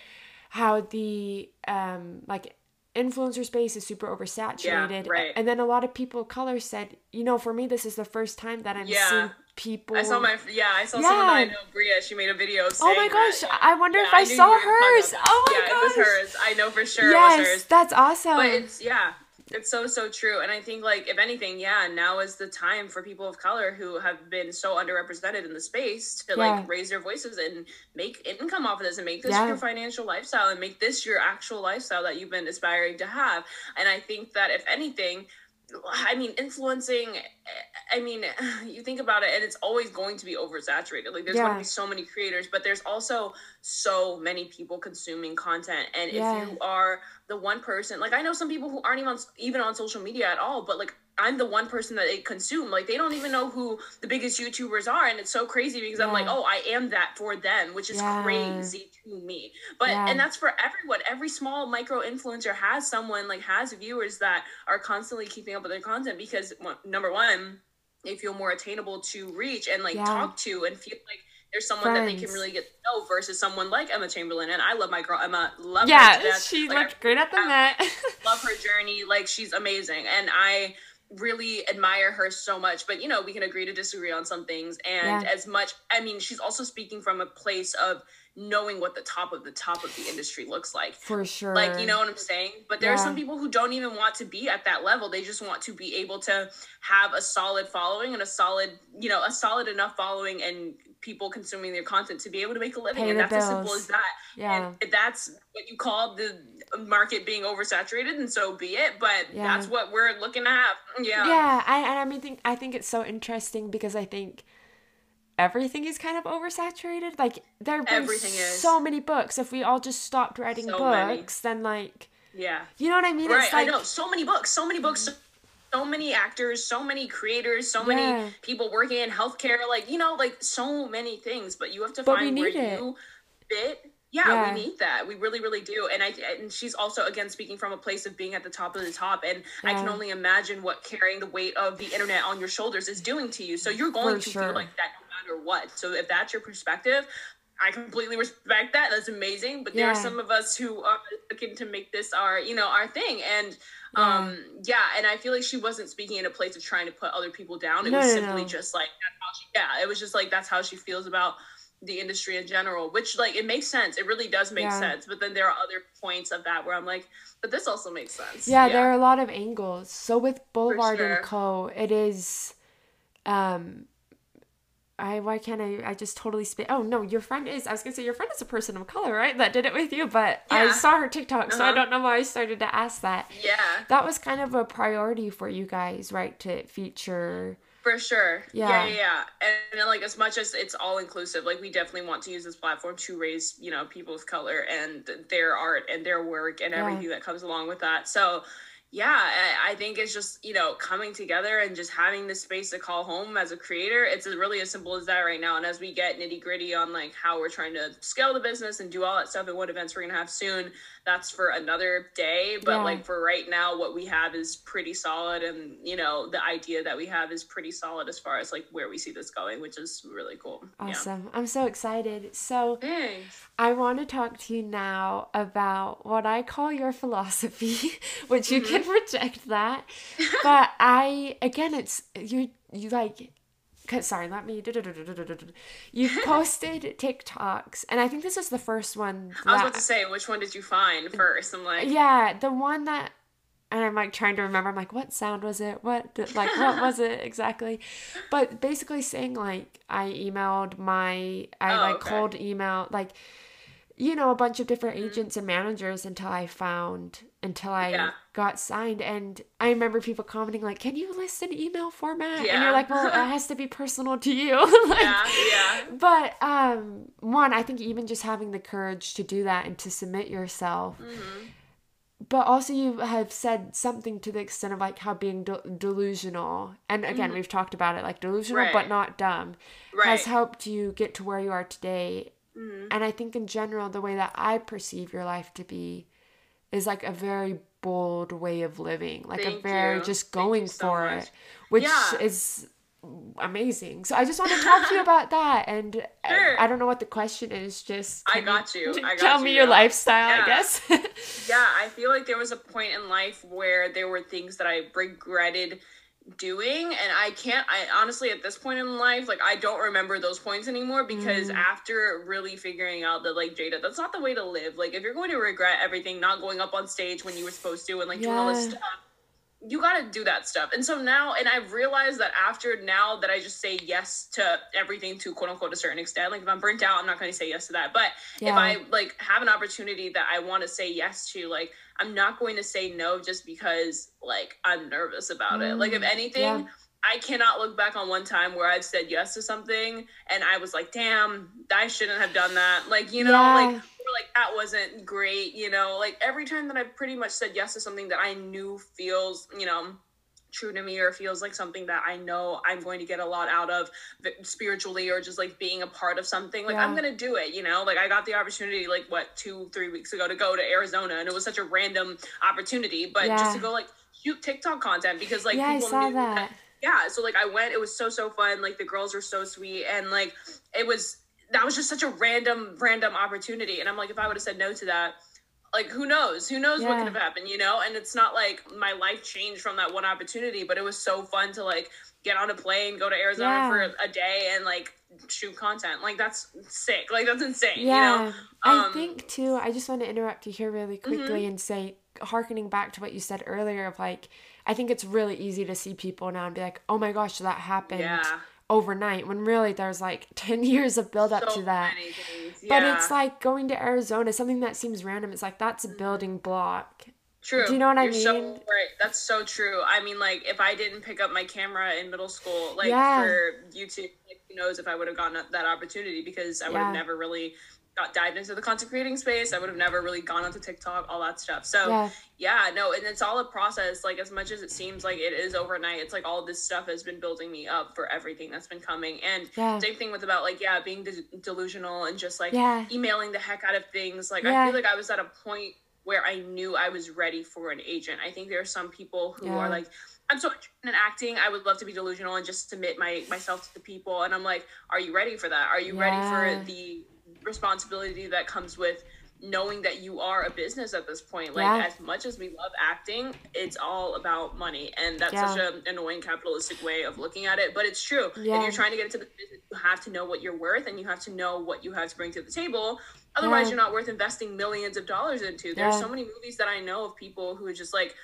how the um like influencer space is super oversaturated right. and then a lot of people of color said you know for me this is the first time that i'm Yeah. seeing people I saw my yeah, I saw someone that I know, Bria. She made a video. oh my gosh that, i wonder if Yeah, i, saw you were talking hers oh my yeah, gosh it was hers. I know for sure it yes was hers. that's awesome But it's yeah, it's so so true. And I think like if anything, yeah, now is the time for people of color who have been so underrepresented in the space to Yeah. like raise their voices and make income off of this and make this Yeah. your financial lifestyle and make this your actual lifestyle that you've been aspiring to have. And I think that if anything, I mean, influencing. Eh, I mean, you think about it, and it's always going to be oversaturated. Like, there's going to be so many creators, but there's also so many people consuming content. And Yeah. if you are the one person, like I know some people who aren't even on, even on social media at all, but like I'm the one person that they consume. Like they don't even know who the biggest YouTubers are, and it's so crazy because I'm like, oh, I am that for them, which is Yeah. crazy to me. But Yeah. and that's for everyone. Every small micro influencer has someone like has viewers that are constantly keeping up with their content because number one, they feel more attainable to reach and like Yeah. talk to and feel like there's someone that they can really get to know versus someone like Emma Chamberlain. And I love my girl Emma. Love her to yeah she Like, I looked great at the I- net love her journey. Like she's amazing, and I really admire her so much. But you know, we can agree to disagree on some things. And Yeah. as much, I mean, she's also speaking from a place of knowing what the top of the top of the industry looks like. for sure Like, you know what I'm saying? But there are some people who don't even want to be at that level. They just want to be able to have a solid following and a solid, you know, a solid enough following and people consuming their content to be able to make a living. Pay and that's as simple as that. yeah And that's what you call the market being oversaturated, and so be it. But Yeah. that's what we're looking at. Yeah. yeah I, and i mean think i think it's so interesting because i think everything is kind of oversaturated like there have been so many books if we all just stopped writing So many. books then like Yeah. you know what i mean Right. it's like I know. So many books, so many books. So many actors, so many creators, so Yeah. many people working in healthcare, like you know, like so many things. But you have to But find where it. you fit. Yeah, Yeah. we need that. We really, really do. And I and she's also again speaking from a place of being at the top of the top. And I can only imagine what carrying the weight of the internet on your shoulders is doing to you. So you're going For to sure. feel like that no matter what. So if that's your perspective, I completely respect that. That's amazing. But there Yeah. are some of us who are looking to make this our, you know, our thing. And um yeah, and I feel like she wasn't speaking in a place of trying to put other people down. It No, was no, simply no. just like that's how she yeah, it was just like that's how she feels about the industry in general, which like it makes sense. It really does make Yeah. sense. But then there are other points of that where I'm like, but this also makes sense. yeah, there are a lot of angles so with boulevard sure. and co it is um I why can't I I just totally spit oh no your friend is I was gonna say your friend is a person of color right that did it with you but I saw her TikTok so I Uh-huh. don't know why I started to ask that Yeah, that was kind of a priority for you guys right to feature for sure. Yeah. Yeah, yeah, yeah. And, and like as much as it's all inclusive, like we definitely want to use this platform to raise, you know, people of color and their art and their work and Yeah. everything that comes along with that. So yeah, I, think it's just, you know, coming together and just having the space to call home as a creator. It's really as simple as that right now. And as we get nitty gritty on like how we're trying to scale the business and do all that stuff and what events we're gonna have soon, that's for another day. But Yeah. like for right now, what we have is pretty solid and you know, the idea that we have is pretty solid as far as like where we see this going, which is really cool. awesome I'm so excited so Thanks. I want to talk to you now about what I call your philosophy, which you mm-hmm. can reject that. But I, again, it's you, you like, sorry, let me. You've posted TikToks, and I think this is the first one. I was about to say, which one did you find first? I'm like, yeah, the one that, and I'm like trying to remember. I'm like, what sound was it? What did- like what was it exactly? But basically saying like I emailed my I Oh, like okay. cold email like you know a bunch of different mm-hmm. agents and managers until I found until I Yeah. got signed and I remember people commenting like can you list an email format and you're like well it has to be personal to you Like, yeah, yeah. but um one i think even just having the courage to do that and to submit yourself Mm-hmm. but also you have said something to the extent of like how being de- delusional and again we've talked about it like delusional but Mm-hmm. Not dumb Right. has helped you get to where you are today Mm-hmm. and i think in general the way that i perceive your life to be is like a very bold way of living like a very you. just going so for much. it which Yeah. is amazing so i just want to talk to you about that and I- Sure. I, don't know what the question is just I got you. I got tell you, me your yeah. lifestyle i guess Yeah, I feel like there was a point in life where there were things that I regretted doing and I can't I honestly at this point in life like I don't remember those points anymore because Mm. after really figuring out that like Jada that's not the way to live like if you're going to regret everything not going up on stage when you were supposed to and like doing all this stuff you got to do that stuff. And so now, and I've realized that after now that I just say yes to everything to quote unquote a certain extent, like if I'm burnt out, I'm not going to say yes to that. But Yeah. if I like have an opportunity that I want to say yes to, like I'm not going to say no just because like I'm nervous about it. Like if Mm, anything, yeah. I cannot look back on one time where I've said yes to something and I was like, damn, I shouldn't have done that. Like, you know, Yeah. like, or like that wasn't great, you know, like every time that I've pretty much said yes to something that I knew feels, you know, true to me or feels like something that I know I'm going to get a lot out of spiritually or just like being a part of something. Like I'm going to do it, you know? Like I got the opportunity like what 2 3 weeks ago to go to Arizona and it was such a random opportunity, but just to go like shoot TikTok content because like yeah i people saw knew that yeah so like i went it was so so fun like the girls were so sweet and like it was that was just such a random random opportunity and i'm like if i would have said no to that like who knows who knows what could have happened you know and it's not like my life changed from that one opportunity but it was so fun to like get on a plane go to arizona Yeah. for a day and like shoot content like that's sick like that's insane Yeah, you know I Um, mm-hmm. think too. I just want to interrupt you here really quickly and say, harkening back to what you said earlier, of like, I think it's really easy to see people now and be like, "Oh my gosh, that happened Yeah. Overnight," when really there's like ten years of build up so to that. things. But it's like going to Arizona, something that seems random. It's like that's a mm-hmm. building block. True. Do you know what I You're So mean? right. That's so true. I mean, like, if I didn't pick up my camera in middle school, like Yeah. for YouTube, like, who knows if I would have gotten that opportunity because I would have Yeah. never really got dived into the content creating space. I would have never really gone onto TikTok, all that stuff. So Yeah. yeah, no, and it's all a process. Like as much as it seems like it is overnight, it's like all this stuff has been building me up for everything that's been coming. And Yeah. same thing with about like yeah, being de- delusional and just like Yeah. emailing the heck out of things. Like I feel like I was at a point where I knew I was ready for an agent. I think there are some people who are like, I'm so interested in acting. I would love to be delusional and just submit my myself to the people. And I'm like, are you ready for that? Are you ready for the responsibility that comes with knowing that you are a business at this point? Like Yeah. as much as we love acting, it's all about money. And that's Yeah. such an annoying capitalistic way of looking at it. But it's true. Yeah. If you're trying to get into the business, you have to know what you're worth and you have to know what you have to bring to the table. Otherwise, you're not worth investing millions of dollars into. There's Yeah. so many movies that I know of people who are just like,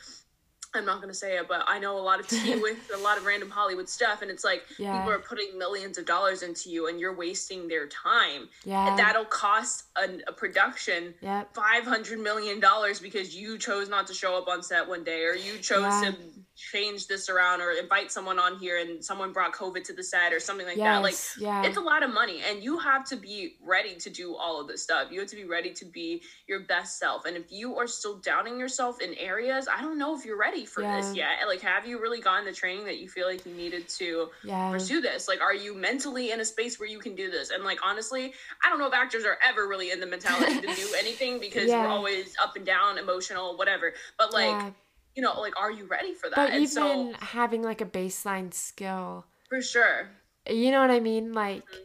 I'm not gonna say it, but I know a lot of tea with a lot of random Hollywood stuff, and it's like Yeah. people are putting millions of dollars into you, and you're wasting their time. Yeah. And that'll cost a, a production Yep. five hundred million dollars because you chose not to show up on set one day, or you chose Yeah. to change this around, or invite someone on here, and someone brought COVID to the set, or something like that. Like Yeah. it's a lot of money and you have to be ready to do all of this stuff you have to be ready to be your best self and if you are still doubting yourself in areas i don't know if you're ready for this yet like have you really gotten the training that you feel like you needed to Yeah. pursue this like are you mentally in a space where you can do this and like honestly i don't know if actors are ever really in the mentality to do anything because Yeah. we're always up and down emotional whatever but like Yeah. You know like are you ready for that But and even so having like a baseline skill, for sure you know what I mean? Like, mm-hmm.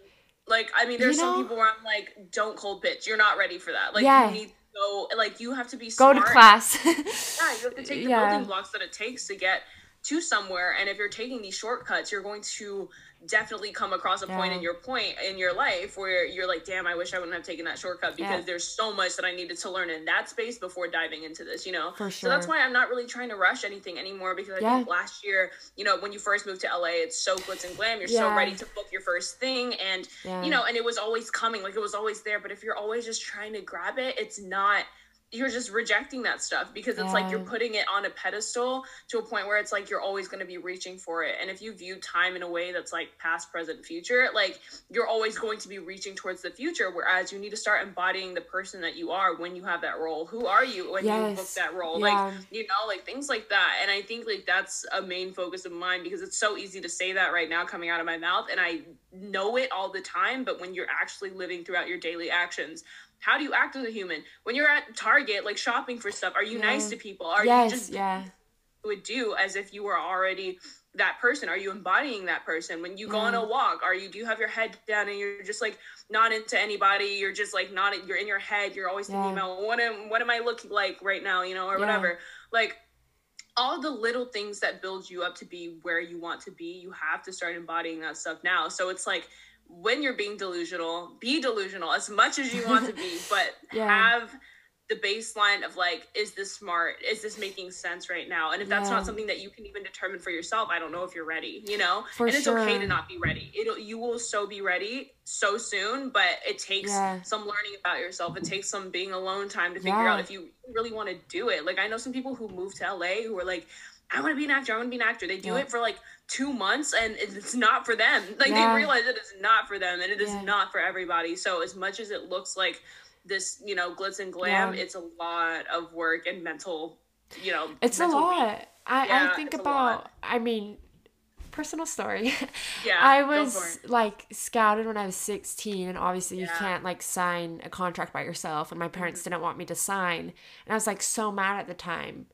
Like, I mean, there's You some people where I'm like, don't cold pitch. You're not ready for that. Like, Yeah. you need to go, like, you have to be go to class. Yeah, you have to take the Yeah. building blocks that it takes to get to somewhere. And if you're taking these shortcuts, you're going to definitely come across a point Yeah. in your point in your life where you're like, damn, I wish I wouldn't have taken that shortcut because Yeah. there's so much that I needed to learn in that space before diving into this, you know? For So that's why I'm not really trying to rush anything anymore because I Yeah. think last year, you know, when you first moved to LA, it's so glitz and glam. You're so ready to book your first thing and you know, and it was always coming, like it was always there. But if you're always just trying to grab it, it's not you're just rejecting that stuff because it's like you're putting it on a pedestal to a point where it's like you're always going to be reaching for it. And if you view time in a way that's like past present future like you're always going to be reaching towards the future whereas you need to start embodying the person that you are when you have that role. Who are you when you book that role? Yeah. like you know like things like that. And i think like that's a main focus of mine because it's so easy to say that right now coming out of my mouth and i know it all the time but when you're actually living throughout your daily actions how do you act as a human? When you're at target like shopping for stuff are you nice to people? Are yes, you just yeah. would do as if you were already that person? Are you embodying that person? When you go on a walk are you do you have your head down and you're just like not into anybody? You're just like not you're in your head you're always thinking Yeah. about what am what am i looking like right now? You know or Yeah. whatever. Like all the little things that build you up to be where you want to be you have to start embodying that stuff now. So it's like when you're being delusional be delusional as much as you want to be but Yeah. have the baseline of like is this smart? Is this making sense right now? And if that's Yeah. not something that you can even determine for yourself i don't know if you're ready you know? For and it's okay to not be ready. It'll you will so be ready so soon but it takes Yeah. some learning about yourself. It takes some being alone time to figure out if you really want to do it. Like i know some people who move to la who are like i want to be an actor i want to be an actor. They do it for like two months and it's not for them like Yeah. they realize it is not for them and it is Yeah. not for everybody so as much as it looks like this you know glitz and glam Yeah. it's a lot of work and mental you know It's a lot. I, I think about. I mean, personal story. Yeah, I was like scouted when I was 16, and obviously you Yeah. Mm-hmm. can't like sign a contract by yourself, and my parents didn't want me to sign. And I was like so mad at the time.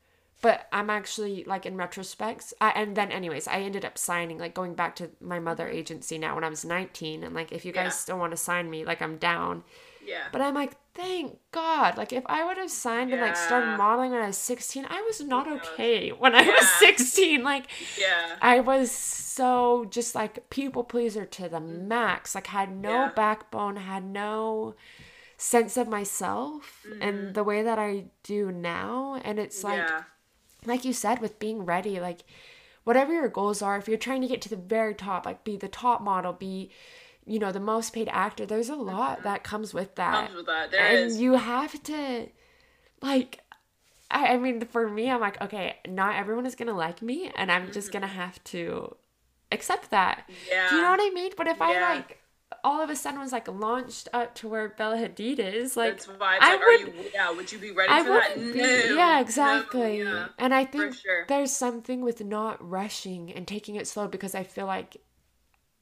But I'm actually like in retrospect, I, and then anyways, I ended up signing, like going back to my mother agency now when I was 19, and like if you guys Mm-hmm. Yeah. still want to sign me, like I'm down. yeah But I'm like, thank God. Like, if I would have signed and like started modeling when I was 16, I was not okay when I was 16. Like, yeah I was so just like people pleaser to the max. Like, had no Mm-hmm. Yeah. backbone, had no sense of myself and the way that I do now. And it's like, Mm-hmm. yeah like you said with being ready like whatever your goals are if you're trying to get to the very top like be the top model be you know the most paid actor there's a lot that comes with that. Mm-hmm. comes with that. There and is. you have to like I, I mean for me i'm like okay not everyone is gonna like me and i'm just gonna have to accept that. Mm-hmm. yeah do you know what i mean? But if i like all of a sudden was like launched up to where bella hadid is like that's why I like are would- you yeah would you be ready I for that be. No. Yeah, No, exactly. yeah. And I think sure there's something with not rushing and taking it slow because I feel like,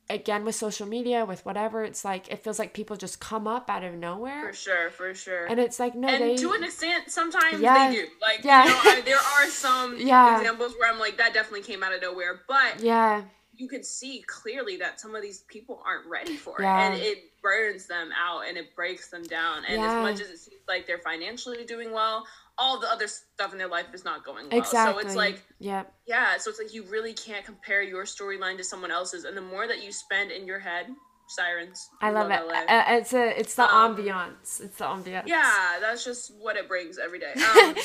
again, with social media, with whatever, it's like it feels like people just come up out of nowhere, for sure for sure and it's like no, and they. to an extent sometimes Yeah. they do like Yeah. you know I, there are some Yeah. examples where i'm like that definitely came out of nowhere but yeah, you can see clearly that some of these people aren't ready for Yeah. it and it burns them out and it breaks them down and Yeah. as much as it seems like they're financially doing well all the other stuff in their life is not going well exactly. so it's like yeah, yeah so it's like you really can't compare your storyline to someone else's and the more that you spend in your head sirens I love it. LA. Uh, It's a, it's the Um, ambiance. It's the ambiance. yeah that's just what it brings every day um,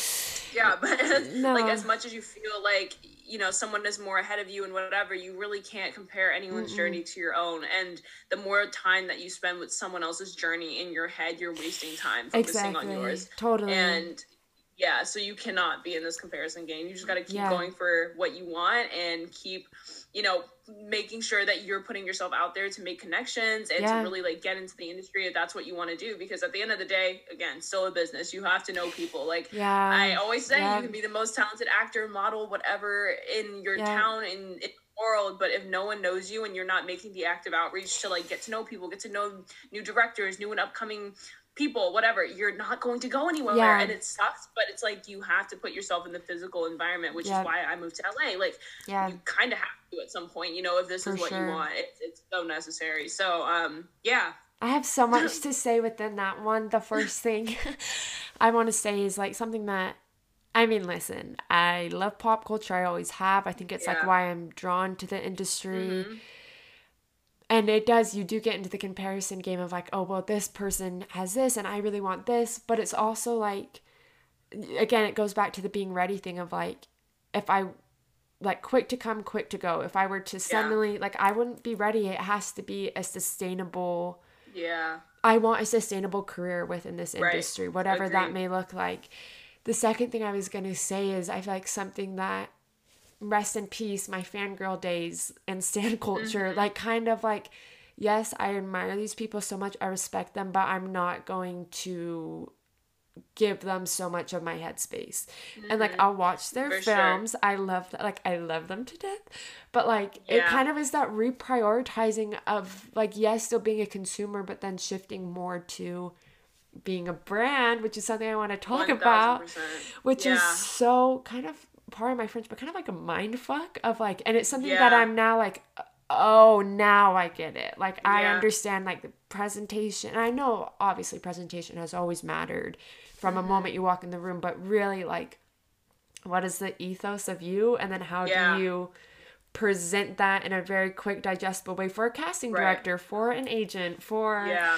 yeah but No. like as much as you feel like you know someone is more ahead of you and whatever you really can't compare anyone's Mm-mm. journey to your own and the more time that you spend with someone else's journey in your head you're wasting time focusing exactly. on yours Totally. and yeah so you cannot be in this comparison game you just got to keep Yeah. going for what you want and keep you know making sure that you're putting yourself out there to make connections and Yeah. to really like get into the industry if that's what you want to do because at the end of the day again still a business you have to know people like yeah. I always say yeah. you can be the most talented actor, model, whatever in your town the world, but if no one knows you and you're not making the active outreach to like get to know people, get to know new directors, new and upcoming people, whatever, you're not going to go anywhere. Yeah. And it sucks, but it's like you have to put yourself in the physical environment, which Yeah. is why I moved to LA. Like yeah. you kind of have to at some point, you know, if this For is what sure. you want. It's it's so necessary. So um yeah. I have so much to say within that one. The first thing I want to say is like something that I mean, listen, I love pop culture. I always have. I think it's like why I'm drawn to the industry. Mhm. And it does, you do get into the comparison game of like, oh, well, this person has this and I really want this. But it's also like, again, it goes back to the being ready thing of like, if I like quick to come, quick to go, if I were to suddenly, like, I wouldn't be ready. It has to be a sustainable Yeah. I want a sustainable career within this Right. industry, whatever that may look like. The second thing I was gonna say is I feel like something that rest in peace, my fangirl days and stand culture, like kind of like yes, I admire these people so much, I respect them, but I'm not going to give them so much of my headspace. And like I'll watch their For sure. films. I love like I love them to death. But like it kind of is that reprioritizing of like yes, still being a consumer, but then shifting more to being a brand, which is something I want to talk about. 1000%. Which is so kind of part of my French, but kind of like a mind fuck of like and it's something that I'm now like oh now I get it. Like I Yeah. understand like the presentation. I know obviously presentation has always mattered from Mm-hmm. a moment you walk in the room, but really like what is the ethos of you and then how Yeah. do you present that in a very quick digestible way for a casting Right. director for an agent for Yeah.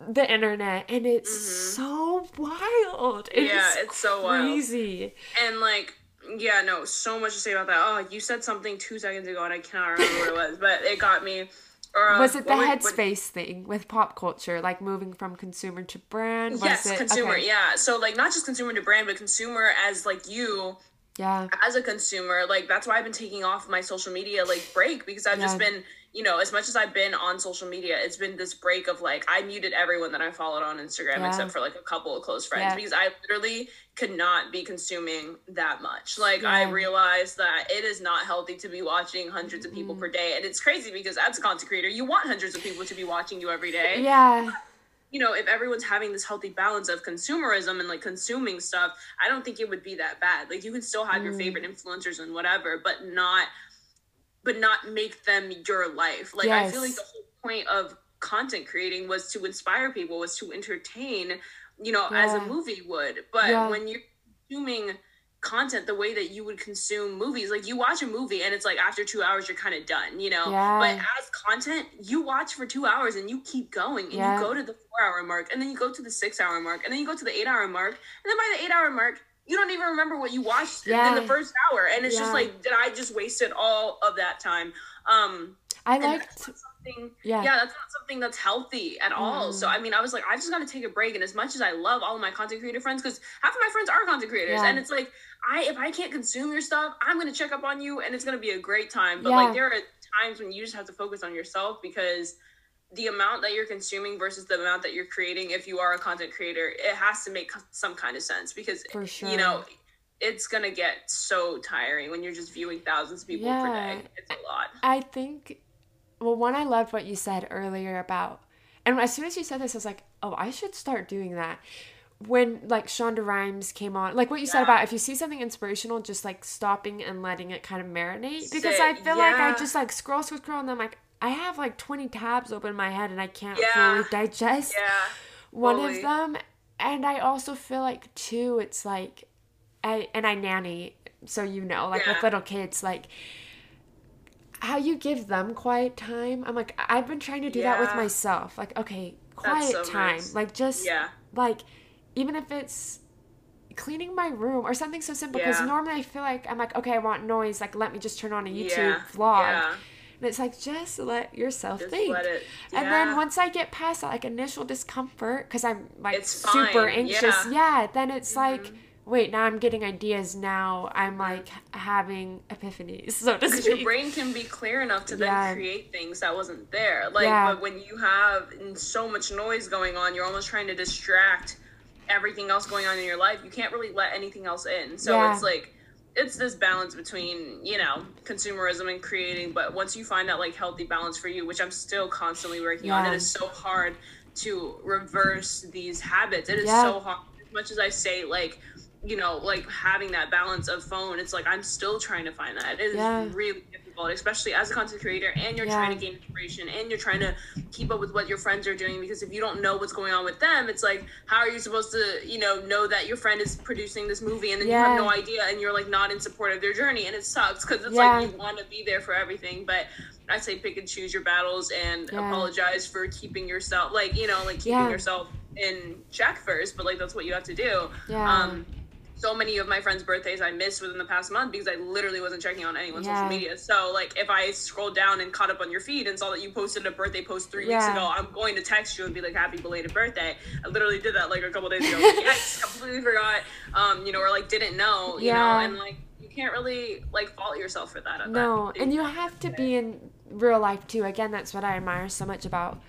the internet and it's so wild it's, Mm-hmm. Yeah, it's so wild. crazy And like, yeah, no, so much to say about that. Oh, you said something two seconds ago, and I cannot remember what it was, but it got me. Or, uh, was it the what were- what- headspace thing with pop culture like moving from consumer to brand was yes, it consumer. okay. Yeah, so like not just consumer to brand, but consumer as like you yeah as a consumer. Like that's why I've been taking off my social media like break because I've just been, you know, as much as I've been on social media, it's been this break of like I muted everyone that I followed on Instagram Yeah. except for like a couple of close friends Yeah. because I literally could not be consuming that much. Like I realized that it is not healthy to be watching hundreds of Mm-hmm. people per day, and it's crazy because as a content creator, you want hundreds of people to be watching you every day yeah you know, if everyone's having this healthy balance of consumerism and like consuming stuff, I don't think it would be that bad. Like you can still have Mm. your favorite influencers and whatever, but not but not make them your life. Like I feel like the whole point of content creating was to inspire people, was to entertain, you know, as a movie would. But Yeah. when you're consuming content the way that you would consume movies, like you watch a movie and it's like after two hours you're kind of done, you know. Yeah. But as content, you watch for two hours and you keep going and Yeah. you go to the four hour mark and then you go to the six hour mark and then you go to the eight hour mark and then by the eight hour mark you don't even remember what you watched in the first hour and it's just like did I just wasted all of that time? Um i liked something Yeah. yeah. that's not something that's healthy at all Mm. so i mean i was like i just gotta take a break and as much as i love all of my content creator friends because half of my friends are content creators Yeah. and it's like i if i can't consume your stuff i'm gonna check up on you and it's gonna be a great time but Yeah. like there are times when you just have to focus on yourself because the amount that you're consuming versus the amount that you're creating if you are a content creator it has to make some kind of sense because sure. you know it's gonna get so tiring when you're just viewing thousands of people per day it's a lot I think, well, one, I loved what you said earlier about, and as soon as you said this, I was like, oh, I should start doing that. When like Shonda Rhimes came on, like what you said about if you see something inspirational, just like stopping and letting it kind of marinate. Because I Sit, feel like I just like scroll, scroll, scroll, and I'm like, I have like 20 tabs open in my head and I can't Yeah. fully digest yeah one fully. of them. And I also feel like too, it's like, I and I nanny, so you know, like with little kids, like how you give them quiet time. I'm like, I've been trying to do that with myself. Like, okay, quiet so time. nice. Like just Yeah. like even if it's cleaning my room or something so simple because Yeah. normally I feel like I'm like okay I want noise like let me just turn on a YouTube Yeah, vlog yeah. And it's like just let yourself Just think let it- and then once I get past that like initial discomfort because I'm like It's super fine, anxious yeah. Mm-hmm. yeah then it's like wait now I'm getting ideas now I'm like having epiphanies so to because your brain can be clear enough to Yeah. then create things that wasn't there like Yeah. but when you have so much noise going on you're almost trying to distract everything else going on in your life you can't really let anything else in so Yeah. it's like it's this balance between you know consumerism and creating but once you find that like healthy balance for you which i'm still constantly working on Yeah. it is so hard to reverse these habits it is Yeah. so hard as much as i say like you know like having that balance of phone it's like i'm still trying to find that it is Yeah. really difficult especially as a content creator and you're Yeah. trying to gain inspiration and you're trying to keep up with what your friends are doing because if you don't know what's going on with them it's like how are you supposed to you know know that your friend is producing this movie and then you have no idea and you're like not in support of their journey and it sucks because it's Yeah. like you want to be there for everything but i say pick and choose your battles and Yeah. apologize for keeping yourself like you know like keeping Yeah. yourself in check first but like that's what you have to do Yeah. um so many of my friends' birthdays I missed within the past month because I literally wasn't checking on anyone's Yeah. social media. So like if I scrolled down and caught up on your feed and saw that you posted a birthday post three weeks ago, I'm going to text you and be like, "Happy belated birthday." I literally did that like a couple days ago. Like, yes, completely forgot. Um, you know, or like didn't know. You Yeah. know, and like you can't really like fault yourself for that. At No, that and you have to be in real life too. Again, that's what I admire so much about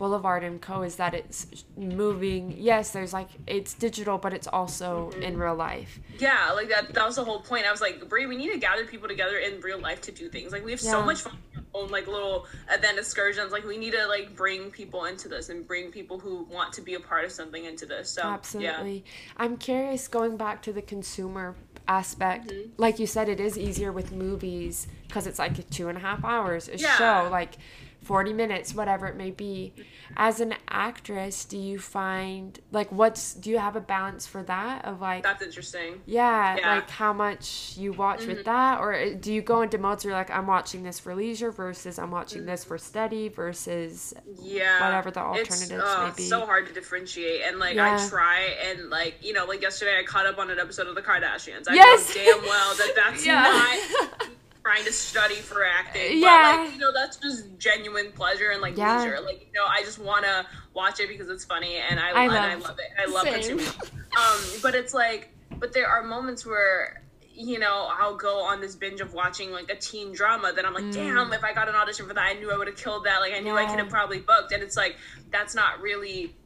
Boulevard and Co. is that it's moving. Yes, there's like it's digital, but it's also Mm-hmm. in real life. Yeah, like that. That was the whole point. I was like, Brie, we need to gather people together in real life to do things. Like we have so much fun on like little event excursions. Like we need to like bring people into this and bring people who want to be a part of something into this. So yeah. Absolutely. I'm curious going back to the consumer aspect. Mm-hmm. Like you said, it is easier with movies because it's like two and a half hours, a Yeah. show, like 40 minutes, whatever it may be. As an actress, do you find, like, what's, do you have a balance for that of like, That's interesting. yeah, Yeah. Mm-hmm. like how much you watch with that? Or uh, do you go into modes where you're like, I'm watching this for leisure versus I'm watching this for study versus, Yeah. Whatever the It's, alternatives uh, may be. It's so hard to differentiate. And like Yeah. I try and like, you know, like yesterday I caught up on an episode of the Kardashians. I Yes. know damn well that that's Yeah. not trying to study for acting. Yeah. But like, you know, that's just genuine pleasure and like Yeah. leisure. Like, you know, I just wanna watch it because it's funny and I, I and I love- love it. I love same. consuming. Um, but it's like but there are moments where you know, I'll go on this binge of watching like a teen drama. that I'm like, damn, if I got an audition for that, I knew I would have killed that. Like, I knew I Mm. Could have probably booked. And it's like, that's not really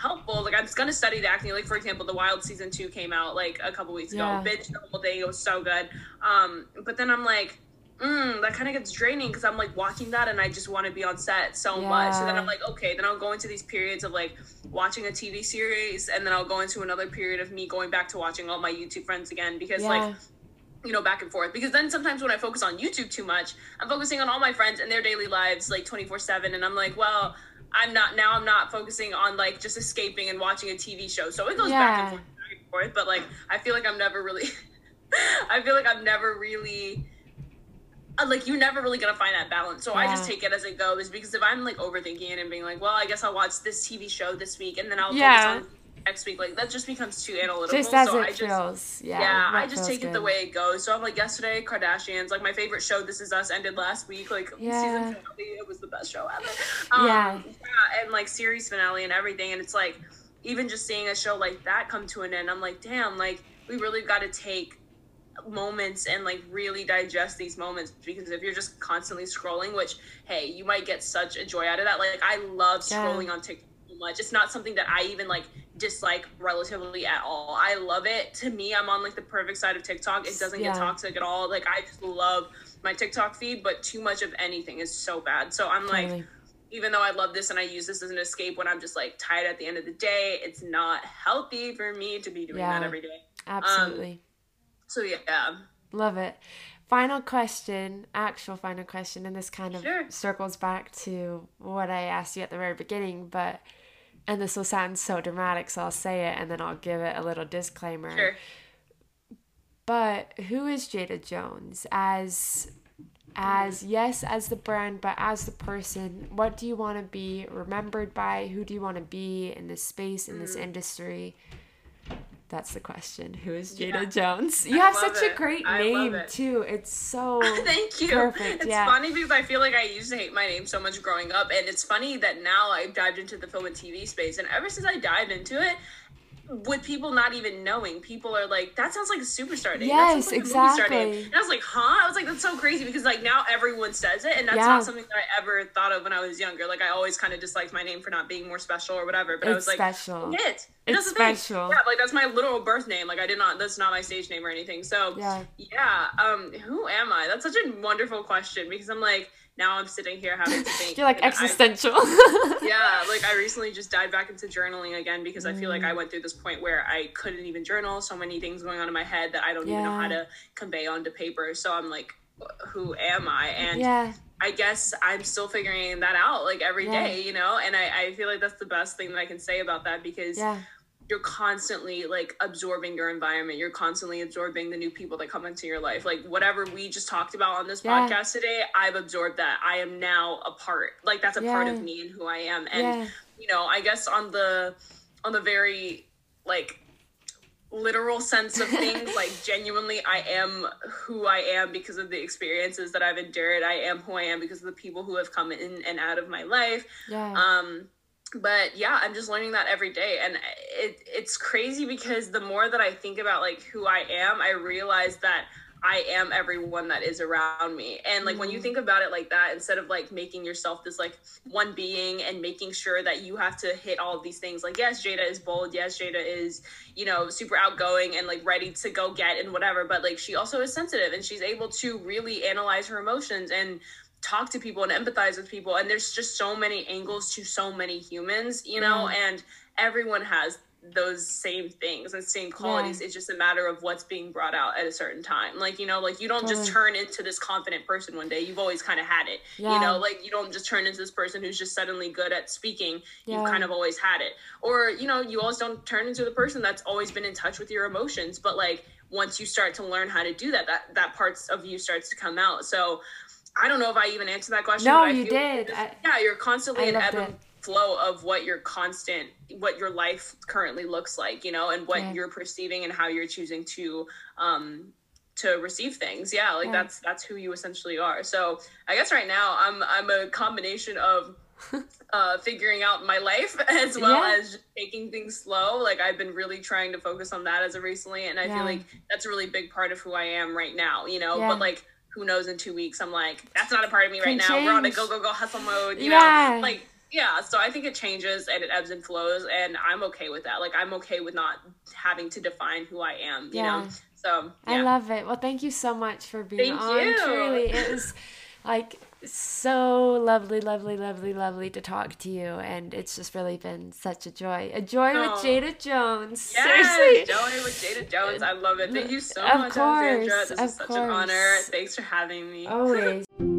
helpful. Like, I'm just gonna study the acting. Like, for example, The Wilds season two came out like a couple weeks Yeah. ago. Binge the whole thing. It was so good. Um, but then I'm like, mm, that kind of gets draining because I'm like watching that and I just want to be on set so much. So then I'm like, okay, then I'll go into these periods of like watching a TV series and then I'll go into another period of me going back to watching all my YouTube friends again because yeah, like you know, back and forth. Because then sometimes when I focus on YouTube too much, I'm focusing on all my friends and their daily lives like 24 7. And I'm like, well, I'm not, now I'm not focusing on like just escaping and watching a TV show. So it goes back and forth, back and forth. But like, I feel like I'm never really, I feel like I'm never really. uh, Like you're never really gonna find that balance, so I just take it as it goes. Because if I'm like overthinking it and being like, "Well, I guess I'll watch this TV show this week, and then I'll Yeah. focus on next week," like that just becomes too analytical. just as so it I just, feels. Yeah, yeah, I just take it the way it goes. So I'm like, yesterday, Kardashians, like my favorite show, This Is Us, ended last week. Like Yeah. season finale, it was the best show ever. Um, Yeah. yeah, and like series finale and everything. And it's like, even just seeing a show like that come to an end, I'm like, damn, like we really got to take moments and like really digest these moments because if you're just constantly scrolling, which hey, you might get such a joy out of that. Like I love Yeah. scrolling on TikTok so much. It's not something that I even like dislike relatively at all. I love it. To me, I'm on like the perfect side of TikTok. It doesn't Yeah. get toxic at all. Like I just love my TikTok feed, but too much of anything is so bad. So I'm like Totally. even though I love this and I use this as an escape when I'm just like tired at the end of the day, it's not healthy for me to be doing Yeah. that every day. Absolutely. Um, so yeah. Love it. Final question, actual final question, and this kind of Sure. circles back to what I asked you at the very beginning, but and this will sound so dramatic, so I'll say it and then I'll give it a little disclaimer. Sure. But who is Jada Jones as as yes as the brand but as the person what do you want to be remembered by who do you want to be in this space in Mm. this industry that's the question who is jada Yeah. jones you I have such a great I name it. too it's so Thank you. perfect It's yeah funny because I feel like I used to hate my name so much growing up, and it's funny that now I've dived into the film and TV space, and ever since I dived into it, with people not even knowing, people are like, "That sounds like a superstar name." Yes, like a movie star name." And I was like, "Huh?" I was like, "That's so crazy," because like now everyone says it, and that's Yeah. not something that I ever thought of when I was younger. Like I always kind of disliked my name for not being more special or whatever. But I was like, special it. It's That's the thing. special. Yeah, like that's my literal birth name. Like I did not. That's not my stage name or anything. So Yeah. yeah. Um, who am I? That's such a wonderful question because I'm like now I'm sitting here having to think. you're like I- existential yeah, like I recently just dived back into journaling again because I feel like I Mm. went through this point where I couldn't even journal. So many things going on in my head that I don't even know how to convey onto paper. So I'm like, who am I? And yeah I guess I'm still figuring that out like every day, Yeah. you know? And I, I feel like that's the best thing that I can say about that because yeah you're constantly like absorbing your environment. You're constantly absorbing the new people that come into your life. Like whatever we just talked about on this Yeah. podcast today, I've absorbed that. I am now a part. Like that's a part of me and who I am. And yeah you know, I guess on the on the very like literal sense of things like genuinely i am who i am because of the experiences that i've endured i am who i am because of the people who have come in and out of my life Yeah. um but yeah i'm just learning that every day and it it's crazy because the more that i think about like who i am i realize that i am everyone that is around me and like when you mm-hmm. think about it like that instead of like making yourself this like one being and making sure that you have to hit all of these things like yes jada is bold yes jada is you know super outgoing and like ready to go get and whatever but like she also is sensitive and she's able to really analyze her emotions and talk to people and empathize with people and there's just so many angles to so many humans you know mm. and everyone has those same things and same qualities. It's just a matter of what's being brought out at a certain time. Like you know like you don't just turn into this confident person one day. You've always kind of had it Yeah. you know like you don't just turn into this person who's just suddenly good at speaking. Yeah. you've kind of always had it. Or you know you always don't turn into the person that's always been in touch with your emotions but like once you start to learn how to do that that that parts of you starts to come out. So I don't know if I even answered that question. No, but I you did. just- I- yeah, you're constantly in ebb and flow of what your constant, what your life currently looks like, you know, and what Yeah. you're perceiving and how you're choosing to, um, to receive things. Yeah, like Yeah. that's that's who you essentially are. So I guess right now I'm I'm a combination of uh, figuring out my life as well Yeah. as taking things slow. Like I've been really trying to focus on that as of recently, and I Yeah. feel like that's a really big part of who I am right now. You know, Yeah. but like who knows in two weeks I'm like that's not a part of me right now. We're on a go go go hustle mode. You Yeah. know, like yeah. So I think it changes and it ebbs and flows, and I'm okay with that. Like I'm okay with not having to define who I am. You Yeah. know, so I love it. Well, thank you so much for being Thank on. you. Truly, it was like so lovely, lovely, lovely, lovely to talk to you, and it's just really been such a joy. A joy with Oh. Jada Jones. Yes, Seriously. Joey with Jada Jones. I love it. Thank you so Of much, Alexandra. This is such an honor. Thanks for having me. Always.